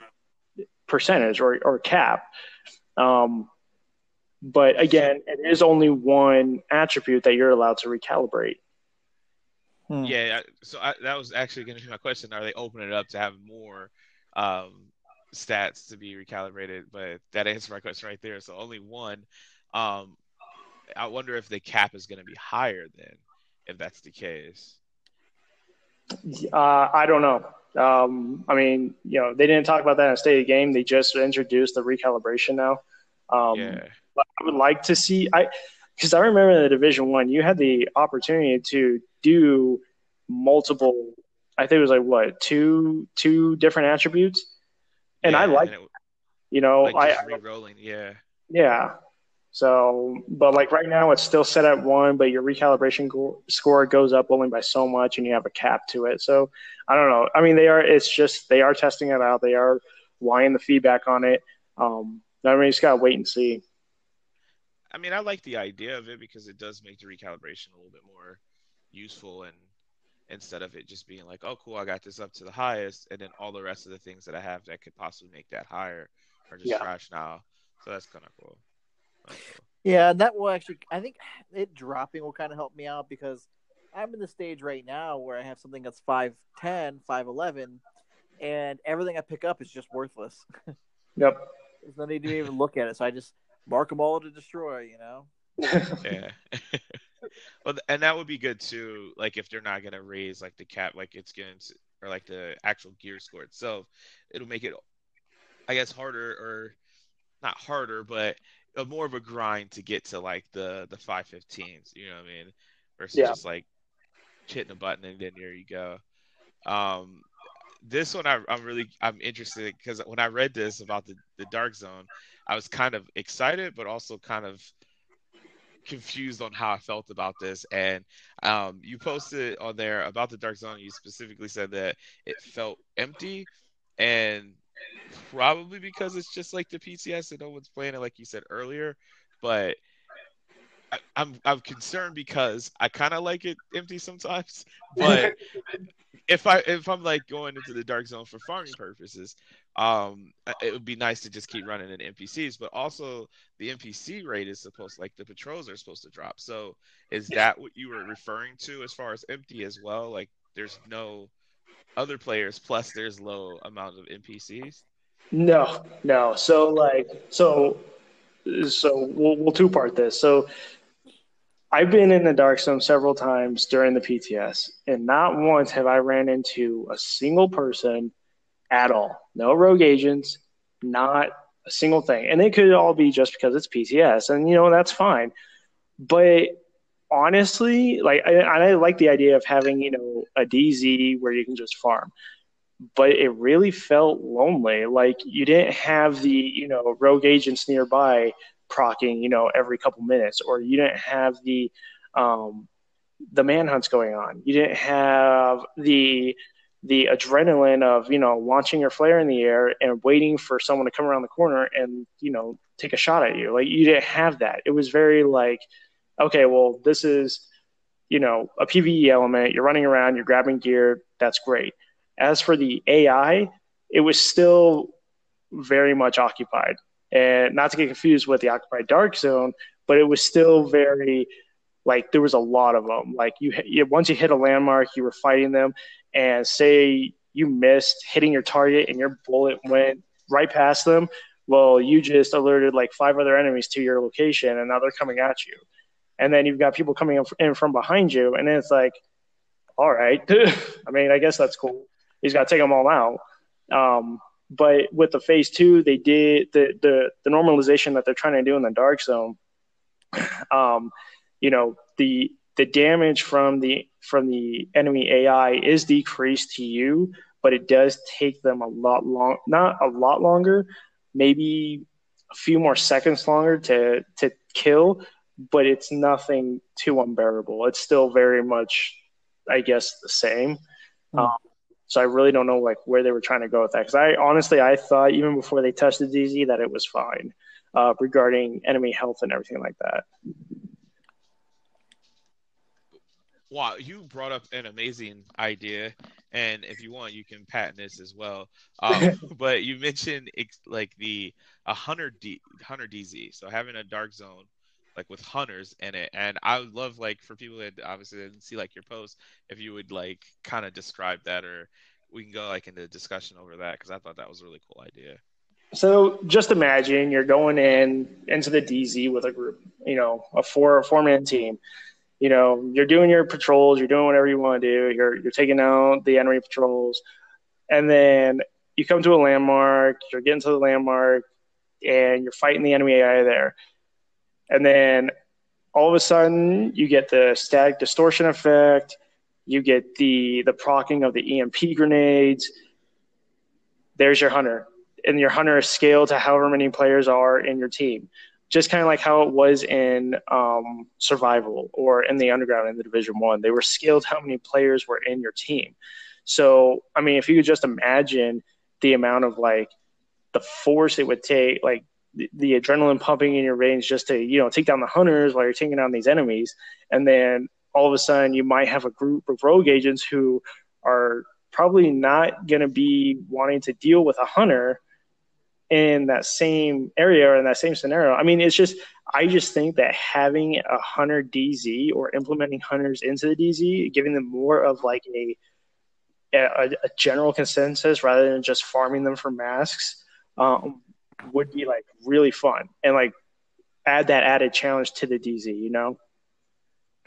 percentage or or cap. Um, but again, it is only one attribute that you're allowed to recalibrate. Hmm. yeah so I, that was actually going to be my question are they opening it up to have more um stats to be recalibrated but that answered my question right there so only one um i wonder if the cap is going to be higher then if that's the case Uh, I don't know. Um, I mean, you know, they didn't talk about that in State of the Game. They just introduced the recalibration now. Um, yeah but I would like to see I because I remember in the Division One, you had the opportunity to do multiple. I think it was like what two two different attributes, and I like you know like I re-rolling yeah yeah. So, but like right now, it's still set at one, but your recalibration go- score goes up only by so much, and you have a cap to it. So, I don't know. I mean, they are. It's just they are testing it out. They are lying the feedback on it. Um, I mean, you just gotta wait and see. I mean, I like the idea of it because it does make the recalibration a little bit more useful and instead of it just being like, oh, cool, I got this up to the highest, and then all the rest of the things that I have that could possibly make that higher are just Yeah. trash now. So that's kind of cool. Cool. Yeah, and that will actually, I think it dropping will kind of help me out because I'm in the stage right now where I have something that's 5'10, 5'11, and everything I pick up is just worthless. Yep. There's no need to even look at it. So I just mark them all to destroy, you know? Yeah. well, and that would be good too. Like if they're not gonna raise like the cap, like it's going to, or like the actual gear score itself, it'll make it, I guess, harder or not harder, but a more of a grind to get to like the the five fifteens. You know what I mean? Versus Yeah. just like hitting a button and then there you go. Um, this one I, am really I'm interested because when I read this about the the dark zone, I was kind of excited, but also kind of confused on how I felt about this. And um, you posted on there about the dark zone. You specifically said that it felt empty, and probably because it's just like the PTS and no one's playing it, like you said earlier. But I, I'm I'm concerned because I kind of like it empty sometimes, but if I if I'm like going into the dark zone for farming purposes, um, it would be nice to just keep running in NPCs. But also, the NPC rate is supposed like the patrols are supposed to drop. So, is that what you were referring to as far as empty as well? Like, there's no other players plus there's low amount of NPCs. No, no. So like, so so we'll, we'll two part this. So I've been in the dark zone several times during the PTS, and not once have I ran into a single person at all. No rogue agents, not a single thing. And it could all be just because it's PTS, and you know that's fine. But honestly, like I, I like the idea of having you know a DZ where you can just farm but it really felt lonely. Like you didn't have the, you know, rogue agents nearby procking, you know, every couple minutes, or you didn't have the um, the manhunts going on. You didn't have the the adrenaline of you know launching your flare in the air and waiting for someone to come around the corner and you know take a shot at you. Like you didn't have that. It was very like, okay, well, this is you know a PVE element. You're running around, you're grabbing gear. That's great. As for the AI, it was still very much occupied and not to get confused with the occupied dark zone but it was still very like there was a lot of them like you, you once you hit a landmark you were fighting them. And say you missed hitting your target and your bullet went right past them well you just alerted like five other enemies to your location and now they're coming at you. And then you've got people coming in from behind you and then it's like all right. I mean i guess that's cool. He's got to take them all out. Um, but with the phase two, they did the the, the normalization that they're trying to do in the dark zone. Um, you know the the damage from the from the enemy AI is decreased to you, but it does take them a lot long, not a lot longer, maybe a few more seconds longer to to kill, but it's nothing too unbearable. It's still very much, I guess, the same. Mm. Um, so I really don't know like where they were trying to go with that because I honestly I thought even before they tested DZ that it was fine uh, regarding enemy health and everything like that. Wow, you brought up an amazing idea, and if you want, you can patent this as well. Um, but you mentioned like the a hunter D hunter DZ, so having a dark zone like with hunters in it. And I would love like for people that obviously didn't see like your post, if you would like kind of describe that or we can go like into discussion over that because I thought that was a really cool idea. So just imagine you're going in into the DZ with a group, you know, a four a four man team. You know, you're doing your patrols, you're doing whatever you want to do. You're you're taking out the enemy patrols, and then you come to a landmark. You're getting to the landmark, and you're fighting the enemy AI there and then all of a sudden you get the static distortion effect. You get the the procking of the emp grenades. There's your hunter. And your hunter is scaled to however many players are in your team. Just kind of like how it was in um, survival or in the underground in the division one. They were scaled how many players were in your team. So i mean if you could just imagine the amount of like the force it would take like the, adrenaline pumping in your veins just to you know take down the hunters while you're taking down these enemies, and then all of a sudden you might have a group of rogue agents who are probably not going to be wanting to deal with a hunter in that same area or in that same scenario. I mean, it's just I just think that having a hunter DZ or implementing hunters into the DZ, giving them more of like a a, a general consensus rather than just farming them for masks, um, would be like really fun and like add that added challenge to the DZ, you know?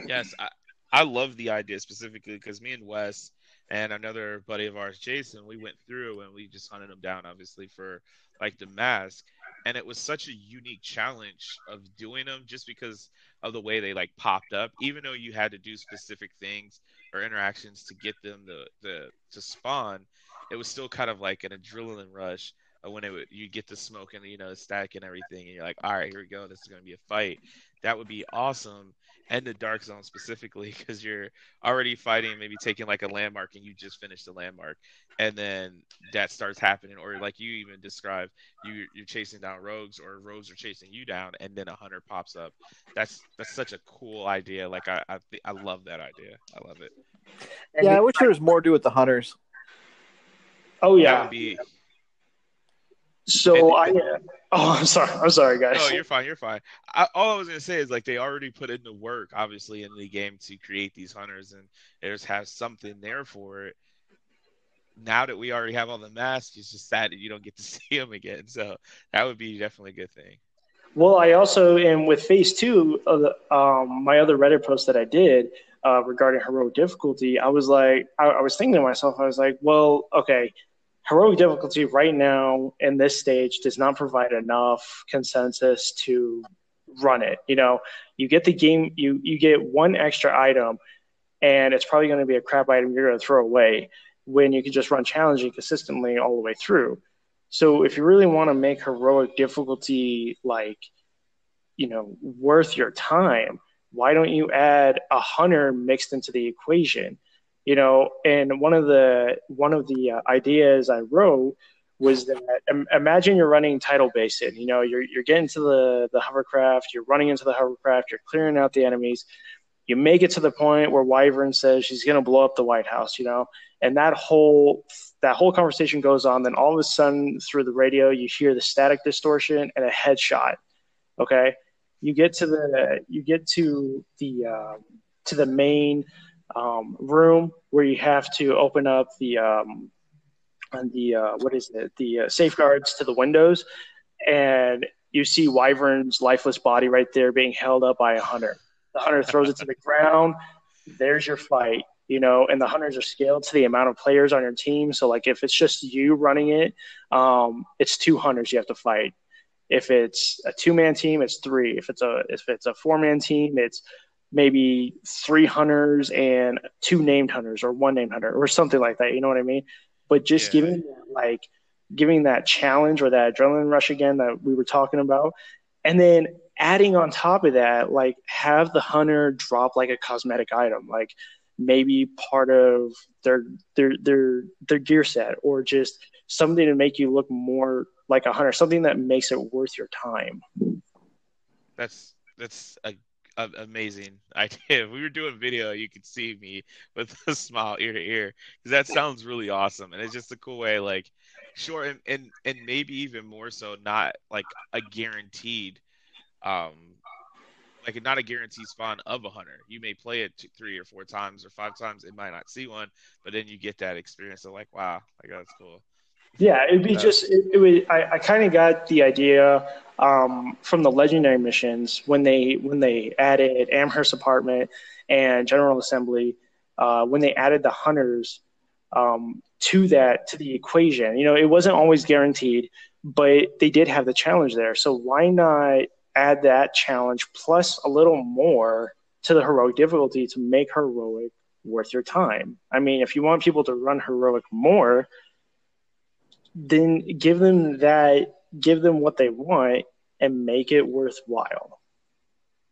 Yes, I, I love the idea specifically because me and Wes and another buddy of ours, Jason, we went through and we just hunted them down, obviously, for like the mask. and it was such a unique challenge of doing them just because of the way they like popped up. Even though you had to do specific things or interactions to get them to to, to spawn, it was still kind of like an adrenaline rush Uh, when it would, you get the smoke and you know the static and everything, and you're like, all right, here we go. This is going to be a fight. That would be awesome. And the dark zone specifically, because you're already fighting, maybe taking like a landmark, and you just finished the landmark, and then that starts happening, or like you even described, you you're chasing down rogues, or rogues are chasing you down, and then a hunter pops up. That's that's such a cool idea. Like I I, I love that idea. I love it. Yeah, I wish there was more to do with the hunters. Oh That yeah. would be So I. Oh, I'm sorry. I'm sorry, guys. No, you're fine. You're fine. I, all I was gonna say is like they already put in the work, obviously, in the game to create these hunters, and they just have something there for it. Now that we already have all the masks, it's just sad that you don't get to see them again. So that would be definitely a good thing. Well, I also, and with phase two of the, um, my other Reddit post that I did uh, regarding heroic difficulty, I was like, I, I was thinking to myself, I was like, well, okay, heroic difficulty right now in this stage does not provide enough consensus to run it. You know, you get the game, you you get one extra item, and it's probably going to be a crap item you're going to throw away when you can just run challenging consistently all the way through. So if you really want to make heroic difficulty like, you know, worth your time, why don't you add a hunter mixed into the equation? You know, and one of the one of the uh, ideas I wrote was that im- imagine you're running Tidal Basin. You know, you're you're getting to the the hovercraft, you're running into the hovercraft, you're clearing out the enemies. You make it to the point where Wyvern says she's going to blow up the White House. You know, and that whole that whole conversation goes on. Then all of a sudden, through the radio, you hear the static distortion and a headshot. Okay, you get to the you get to the uh, to the main um, room where you have to open up the um, the uh, what is it the uh, safeguards to the windows, and you see Wyvern's lifeless body right there being held up by a hunter. The hunter throws it to the ground. There's your fight you know, and the hunters are scaled to the amount of players on your team. So like if it's just you running it, um, it's two hunters you have to fight. If it's a two man team, it's three. If it's a if it's a four man team, it's maybe three hunters and two named hunters or one named hunter or something like that. You know what I mean? But just Yeah. giving like giving that challenge or that adrenaline rush again that we were talking about, and then adding on top of that, like have the hunter drop like a cosmetic item, like maybe part of their their their their gear set or just something to make you look more like a hunter something that makes it worth your time That's that's a, a amazing idea. If we were doing video, you could see me with a smile ear to ear because that sounds really awesome, and it's just a cool way. Like, sure, and and, and maybe even more so, not like a guaranteed, um, like not a guaranteed spawn of a hunter. You may play it two, three or four times or five times, it might not see one, but then you get that experience of like, wow, like that's cool. Yeah it'd be just it, it would i, I kind of got the idea um, from the legendary missions when they when they added amherst apartment and general assembly uh, when they added the hunters um, to that to the equation. You know it wasn't always guaranteed but they did have the challenge there. So why not add that challenge plus a little more to the heroic difficulty to make heroic worth your time? I mean if you want people to run heroic more then give them that give them what they want and make it worthwhile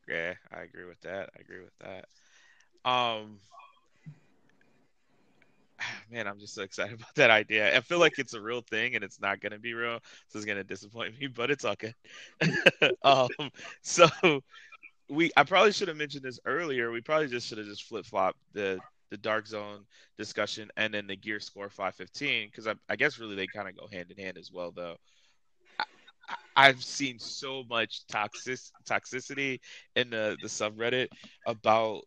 Yeah, I agree with that. I agree with that. Um, man, I'm just so excited about that idea. I feel like it's a real thing and it's not gonna be real, so it's gonna disappoint me, but it's okay. um, so we, I probably should have mentioned this earlier. We probably just should have just flip flopped the the dark zone discussion and then the gear score 515 because I, I guess really they kind of go hand in hand as well though. I- I've seen so much toxic toxicity in the the subreddit about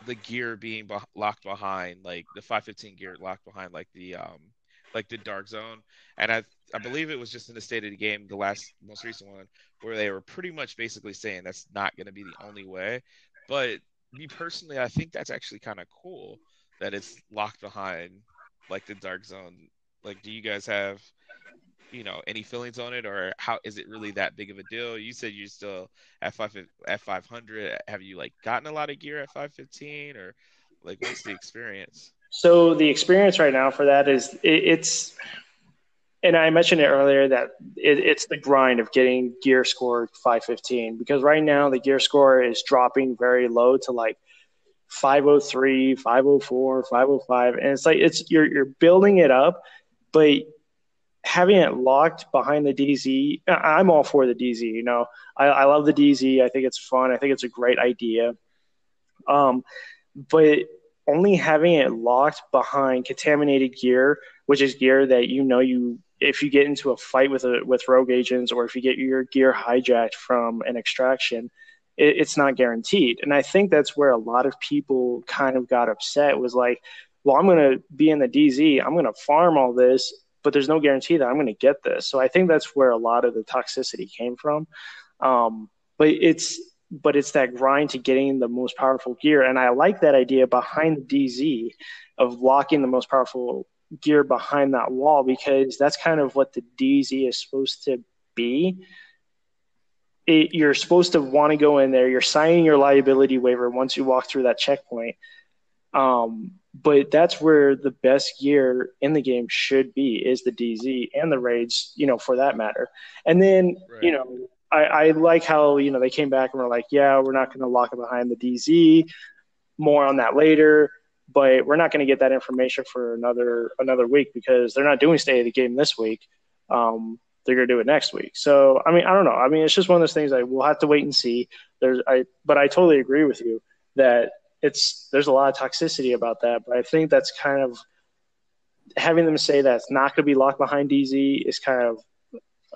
the gear being beh locked behind like the 515 gear locked behind like the um like the dark zone and I I believe it was just in the state of the game the last most recent one where they were pretty much basically saying that's not going to be the only way but me personally I think that's actually kind of cool that it's locked behind like the dark zone like do you guys have you know any feelings on it, or how is it really that big of a deal? You said you're still at five at five hundred. Have you like gotten a lot of gear at five fifteen, or like what's the experience? So the experience right now for that is it, it's, and I mentioned it earlier that it, it's the grind of getting gear score 515 because right now the gear score is dropping very low to like 503, 504, 505, and it's like it's you're you're building it up, but having it locked behind the DZ, I'm all for the DZ. You know, I, I love the DZ. I think it's fun. I think it's a great idea. Um, but only having it locked behind contaminated gear, which is gear that you know you if you get into a fight with a with rogue agents or if you get your gear hijacked from an extraction, it, it's not guaranteed. And I think that's where a lot of people kind of got upset was like, well, I'm going to be in the DZ, I'm going to farm all this, but there's no guarantee that I'm going to get this. So I think that's where a lot of the toxicity came from. Um, but it's but it's that grind to getting the most powerful gear, and I like that idea behind the DZ of locking the most powerful gear behind that wall because that's kind of what the DZ is supposed to be it, you're supposed to want to go in there. You're signing your liability waiver once you walk through that checkpoint. Um, but that's where the best gear in the game should be is the DZ and the raids, you know, for that matter. And then, right. you know, I, I like how, you know, they came back and were like, yeah, we're not going to lock it behind the DZ. More on that later, but we're not going to get that information for another another week because they're not doing state of the game this week. Um, they're going to do it next week. So, I mean, I don't know. I mean, it's just one of those things. I we'll have to wait and see. There's, I, but I totally agree with you that it's there's a lot of toxicity about that. But I think that's kind of having them say that it's not going to be locked behind DZ is kind of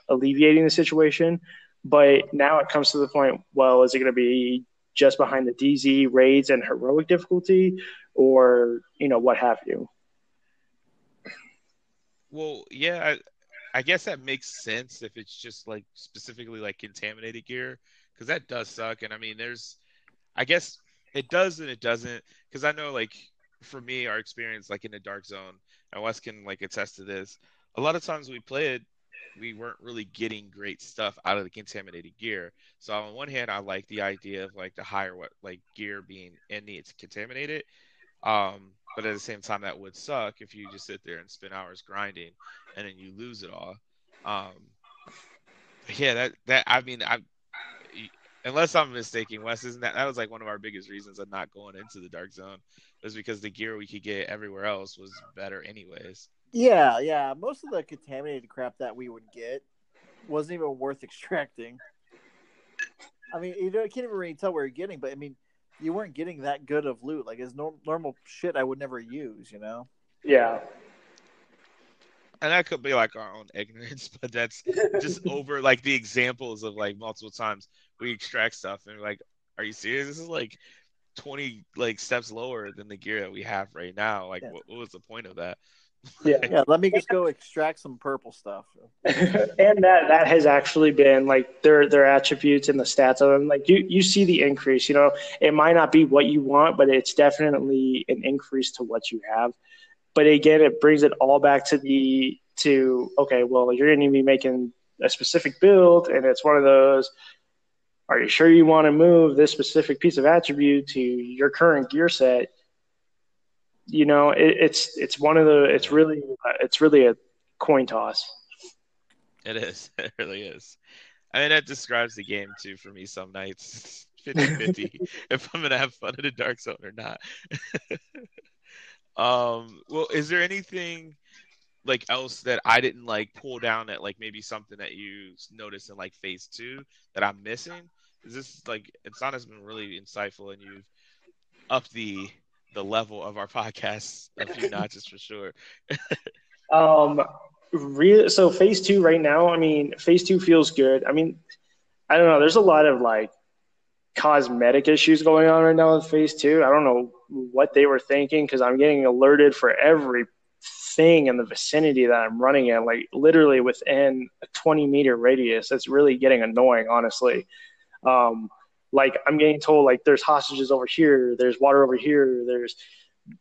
alleviating the situation. But now it comes to the point. Well, is it going to be just behind the DZ raids and heroic difficulty, or you know what have you? Well, yeah, I guess that makes sense if it's just like specifically like contaminated gear because that does suck. And I mean, there's, I guess it does and it doesn't because I know like for me, our experience like in the dark zone, and Wes can like attest to this. A lot of times we played, we weren't really getting great stuff out of the contaminated gear. So on one hand, I like the idea of like the higher what like gear being in it's contaminated. Um, but at the same time, that would suck if you just sit there and spend hours grinding and then you lose it all. Um, yeah, that that I mean, I unless I'm mistaken, Wes isn't that that was like one of our biggest reasons of not going into the dark zone was because the gear we could get everywhere else was better anyways. Yeah, yeah. Most of the contaminated crap that we would get wasn't even worth extracting. I mean, you can't even really tell where you're getting, but I mean, you weren't getting that good of loot. Like it's normal normal shit I would never use, you know. Yeah. And that could be like our own ignorance, but that's just over like the examples of like multiple times we extract stuff and like, are you serious? This is like twenty like steps lower than the gear that we have right now. Like, yeah. what, what was the point of that? Yeah. Yeah let me just go extract some purple stuff. And that that has actually been like their their attributes and the stats of them. Like you you see the increase you know? It might not be what you want but it's definitely an increase to what you have. But again it brings it all back to the to okay well you're going to be making a specific build and it's one of those are you sure you want to move this specific piece of attribute to your current gear set you know, it, it's it's one of the it's really it's really a coin toss. It is. It really is. I mean, that describes the game too for me. Some nights, 50-50, if I'm gonna have fun in the dark zone or not. um. Well, is there anything like else that I didn't like pull down at like maybe something that you noticed in like phase two that I'm missing? Is this like Insana's been really insightful and you've upped the the level of our podcast a few notches for sure. um, real. So phase two right now. I mean, phase two feels good. I mean, I don't know. There's a lot of like cosmetic issues going on right now with phase two. I don't know what they were thinking because I'm getting alerted for every thing in the vicinity that I'm running in, like literally within a 20 meter radius. That's really getting annoying, honestly. Um, like I'm getting told like there's hostages over here, there's water over here, there's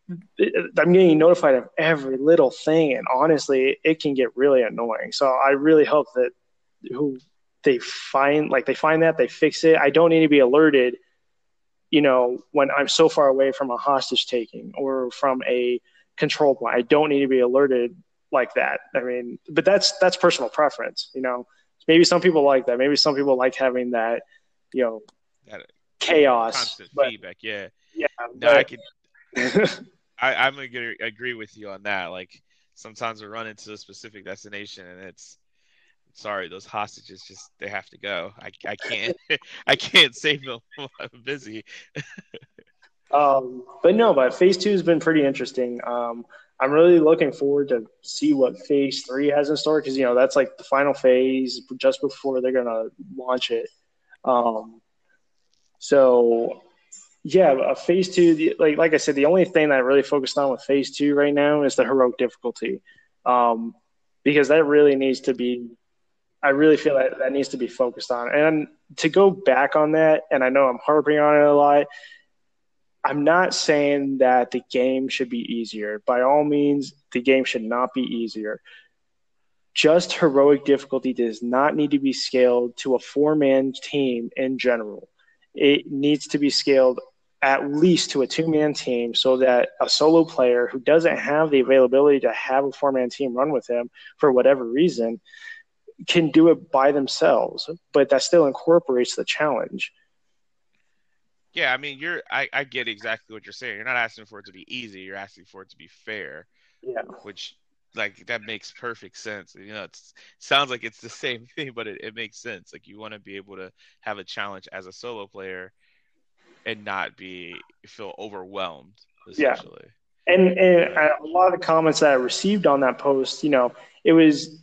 I'm getting notified of every little thing, and honestly, it can get really annoying. So I really hope that who they find like they find that they fix it. I don't need to be alerted, you know, when I'm so far away from a hostage taking or from a control point. I don't need to be alerted like that. I mean, but that's that's personal preference, you know. Maybe some people like that. Maybe some people like having that, you know, that chaos. Constant but, feedback, yeah. Yeah. No, but, I could I, I'm gonna agree with you on that. Like sometimes we run into a specific destination and it's sorry, those hostages just they have to go. I, I can't I can't save them. I'm busy. um, but no, but phase two has been pretty interesting. Um, I'm really looking forward to see what phase three has in store because you know that's like the final phase just before they're gonna launch it. Um, so yeah, phase two, the, like like I said, the only thing that I really focused on with phase two right now is the heroic difficulty, um, because that really needs to be. I really feel that that needs to be focused on, and to go back on that, and I know I'm harping on it a lot. I'm not saying that the game should be easier. By all means, the game should not be easier. Just heroic difficulty does not need to be scaled to a four man team in general. It needs to be scaled at least to a two man team so that a solo player who doesn't have the availability to have a four man team run with him for whatever reason can do it by themselves, but that still incorporates the challenge. Yeah, I mean, you're. I, I get exactly what you're saying. You're not asking for it to be easy. You're asking for it to be fair. Yeah. Which, like, that makes perfect sense. You know, it sounds like it's the same thing, but it, it makes sense. Like, you want to be able to have a challenge as a solo player and not be feel overwhelmed essentially. Yeah. And, and uh, a lot of the comments that I received on that post, you know, it was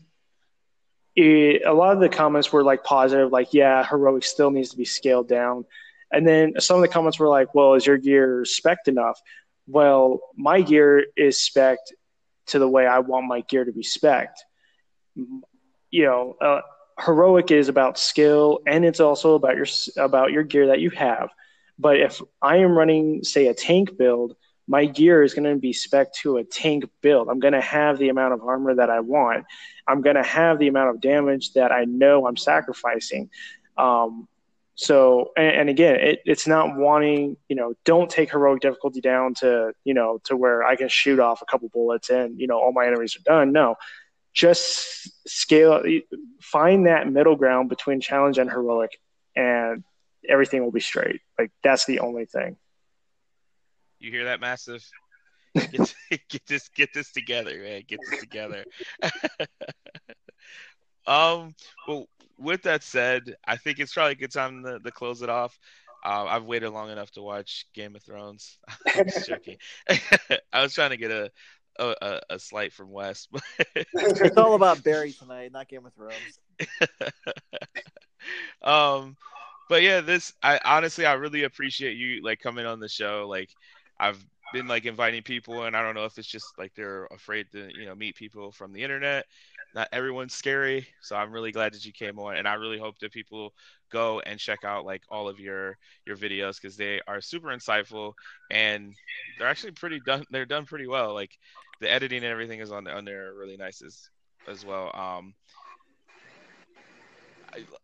it, a lot of the comments were like positive, like, yeah, heroic still needs to be scaled down. And then some of the comments were like, well, is your gear spec enough? Well, my gear is spec to the way I want my gear to be spec You know, uh, heroic is about skill and it's also about your about your gear that you have. But if I am running, say, a tank build, my gear is going to be spec to a tank build. I'm going to have the amount of armor that I want. I'm going to have the amount of damage that I know I'm sacrificing. Um, so, and, and again, it, it's not wanting, you know, don't take heroic difficulty down to, you know, to where I can shoot off a couple bullets and, you know, all my enemies are done. No, just scale, find that middle ground between challenge and heroic and everything will be straight. Like that's the only thing. You hear that, massive? Get, get this, get this together, man. Get this together. um. Well, with that said, I think it's probably a good time to, to close it off. Uh, I've waited long enough to watch Game of Thrones. I'm just joking. I was trying to get a a, a, slight from West. it's all about Barry tonight, not Game of Thrones. um, but yeah, this I honestly I really appreciate you like coming on the show. Like I've been like inviting people and I don't know if it's just like they're afraid to, you know, meet people from the internet. Not everyone's scary. So I'm really glad that you came on and I really hope that people go and check out like all of your your videos because they are super insightful and they're actually pretty done they're done pretty well. Like the editing and everything is on on there really nice as as well. Um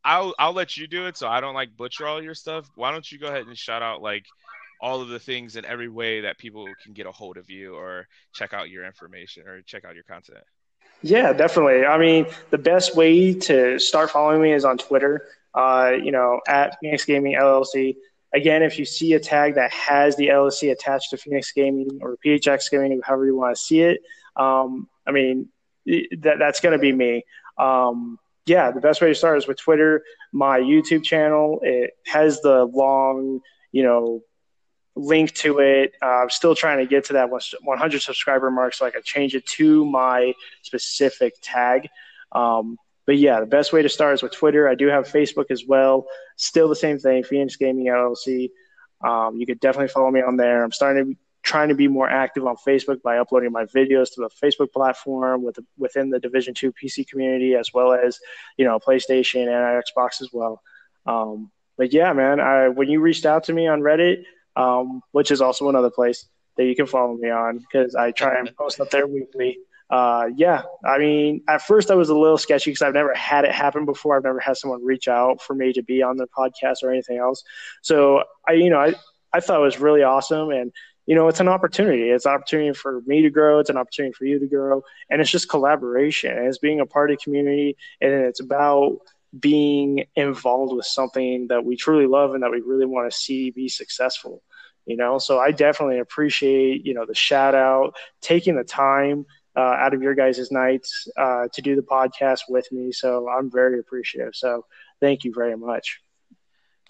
I'll I'll let you do it so I don't like butcher all your stuff. Why don't you go ahead and shout out like all of the things in every way that people can get a hold of you or check out your information or check out your content. Yeah, definitely. I mean, the best way to start following me is on Twitter. Uh, you know, at Phoenix Gaming LLC. Again, if you see a tag that has the LLC attached to Phoenix Gaming or PHX Gaming, however you want to see it, um, I mean, that that's going to be me. Um, yeah, the best way to start is with Twitter. My YouTube channel it has the long, you know, link to it. Uh, I'm still trying to get to that 100 subscriber mark so I can change it to my specific tag. Um, but yeah, the best way to start is with Twitter. I do have Facebook as well. Still the same thing, Phoenix Gaming LLC. Um, you could definitely follow me on there. I'm starting to be, trying to be more active on Facebook by uploading my videos to the Facebook platform with within the Division Two PC community, as well as you know PlayStation and Xbox as well. Um, but yeah, man, I, when you reached out to me on Reddit, um, which is also another place, that you can follow me on because I try and post up there weekly. Uh, yeah, I mean, at first I was a little sketchy because I've never had it happen before. I've never had someone reach out for me to be on their podcast or anything else. So I, you know, I, I thought it was really awesome. And, you know, it's an opportunity. It's an opportunity for me to grow. It's an opportunity for you to grow. And it's just collaboration. And it's being a part of the community. And it's about being involved with something that we truly love and that we really want to see be successful you know? So i definitely appreciate you know the shout out taking the time uh, out of your guys' nights uh, to do the podcast with me. So i'm very appreciative. So thank you very much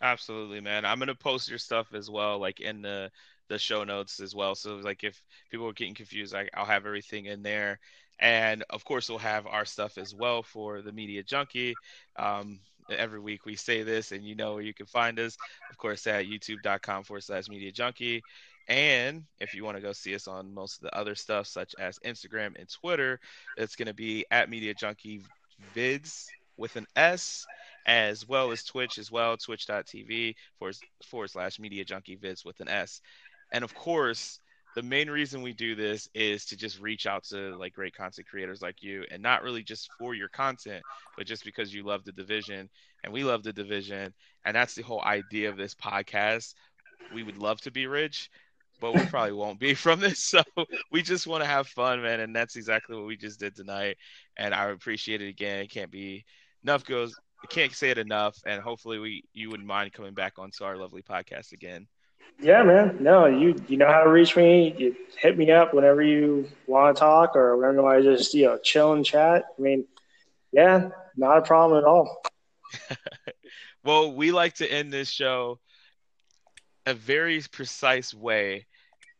absolutely man. I'm gonna post your stuff as well like in the the show notes as well. So like if people are getting confused I, i'll have everything in there. And of course, we'll have our stuff as well for the Media Junkie. Um, every week we say this, and you know where you can find us, of course, at youtube.com forward slash Media Junkie. And if you want to go see us on most of the other stuff, such as Instagram and Twitter, it's going to be at Media Junkie Vids with an S, as well as Twitch as well, twitch.tv forward, forward slash Media Junkie Vids with an S. And of course, the main reason we do this is to just reach out to like great content creators like you and not really just for your content but just because you love the division and we love the division and that's the whole idea of this podcast we would love to be rich but we probably won't be from this so we just want to have fun man and that's exactly what we just did tonight and i appreciate it again it can't be enough goes I can't say it enough and hopefully we you wouldn't mind coming back onto our lovely podcast again yeah, man. No, you you know how to reach me. You hit me up whenever you want to talk or whenever you want to just you know chill and chat. I mean, yeah, not a problem at all. well, we like to end this show a very precise way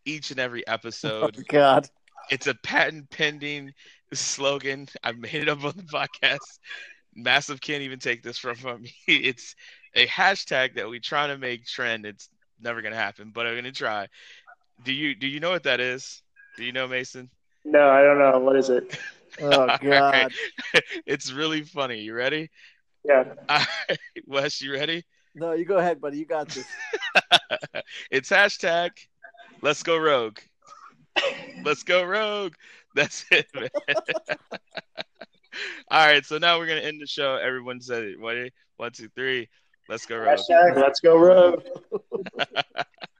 each and every episode. Oh, God, it's a patent pending slogan. I made it up on the podcast. Massive can't even take this from me. It's a hashtag that we try to make trend. It's never gonna happen, but I'm gonna try. Do you do you know what that is? Do you know Mason? No, I don't know. What is it? oh God, it's really funny. You ready? Yeah. Wes, you ready? No, you go ahead, buddy. You got this. it's hashtag Let's Go Rogue. Let's go Rogue. That's it, man. All right, so now we're gonna end the show. Everyone said it. Ready? One, two, three. Let's go rogue. Hashtag let's go rogue.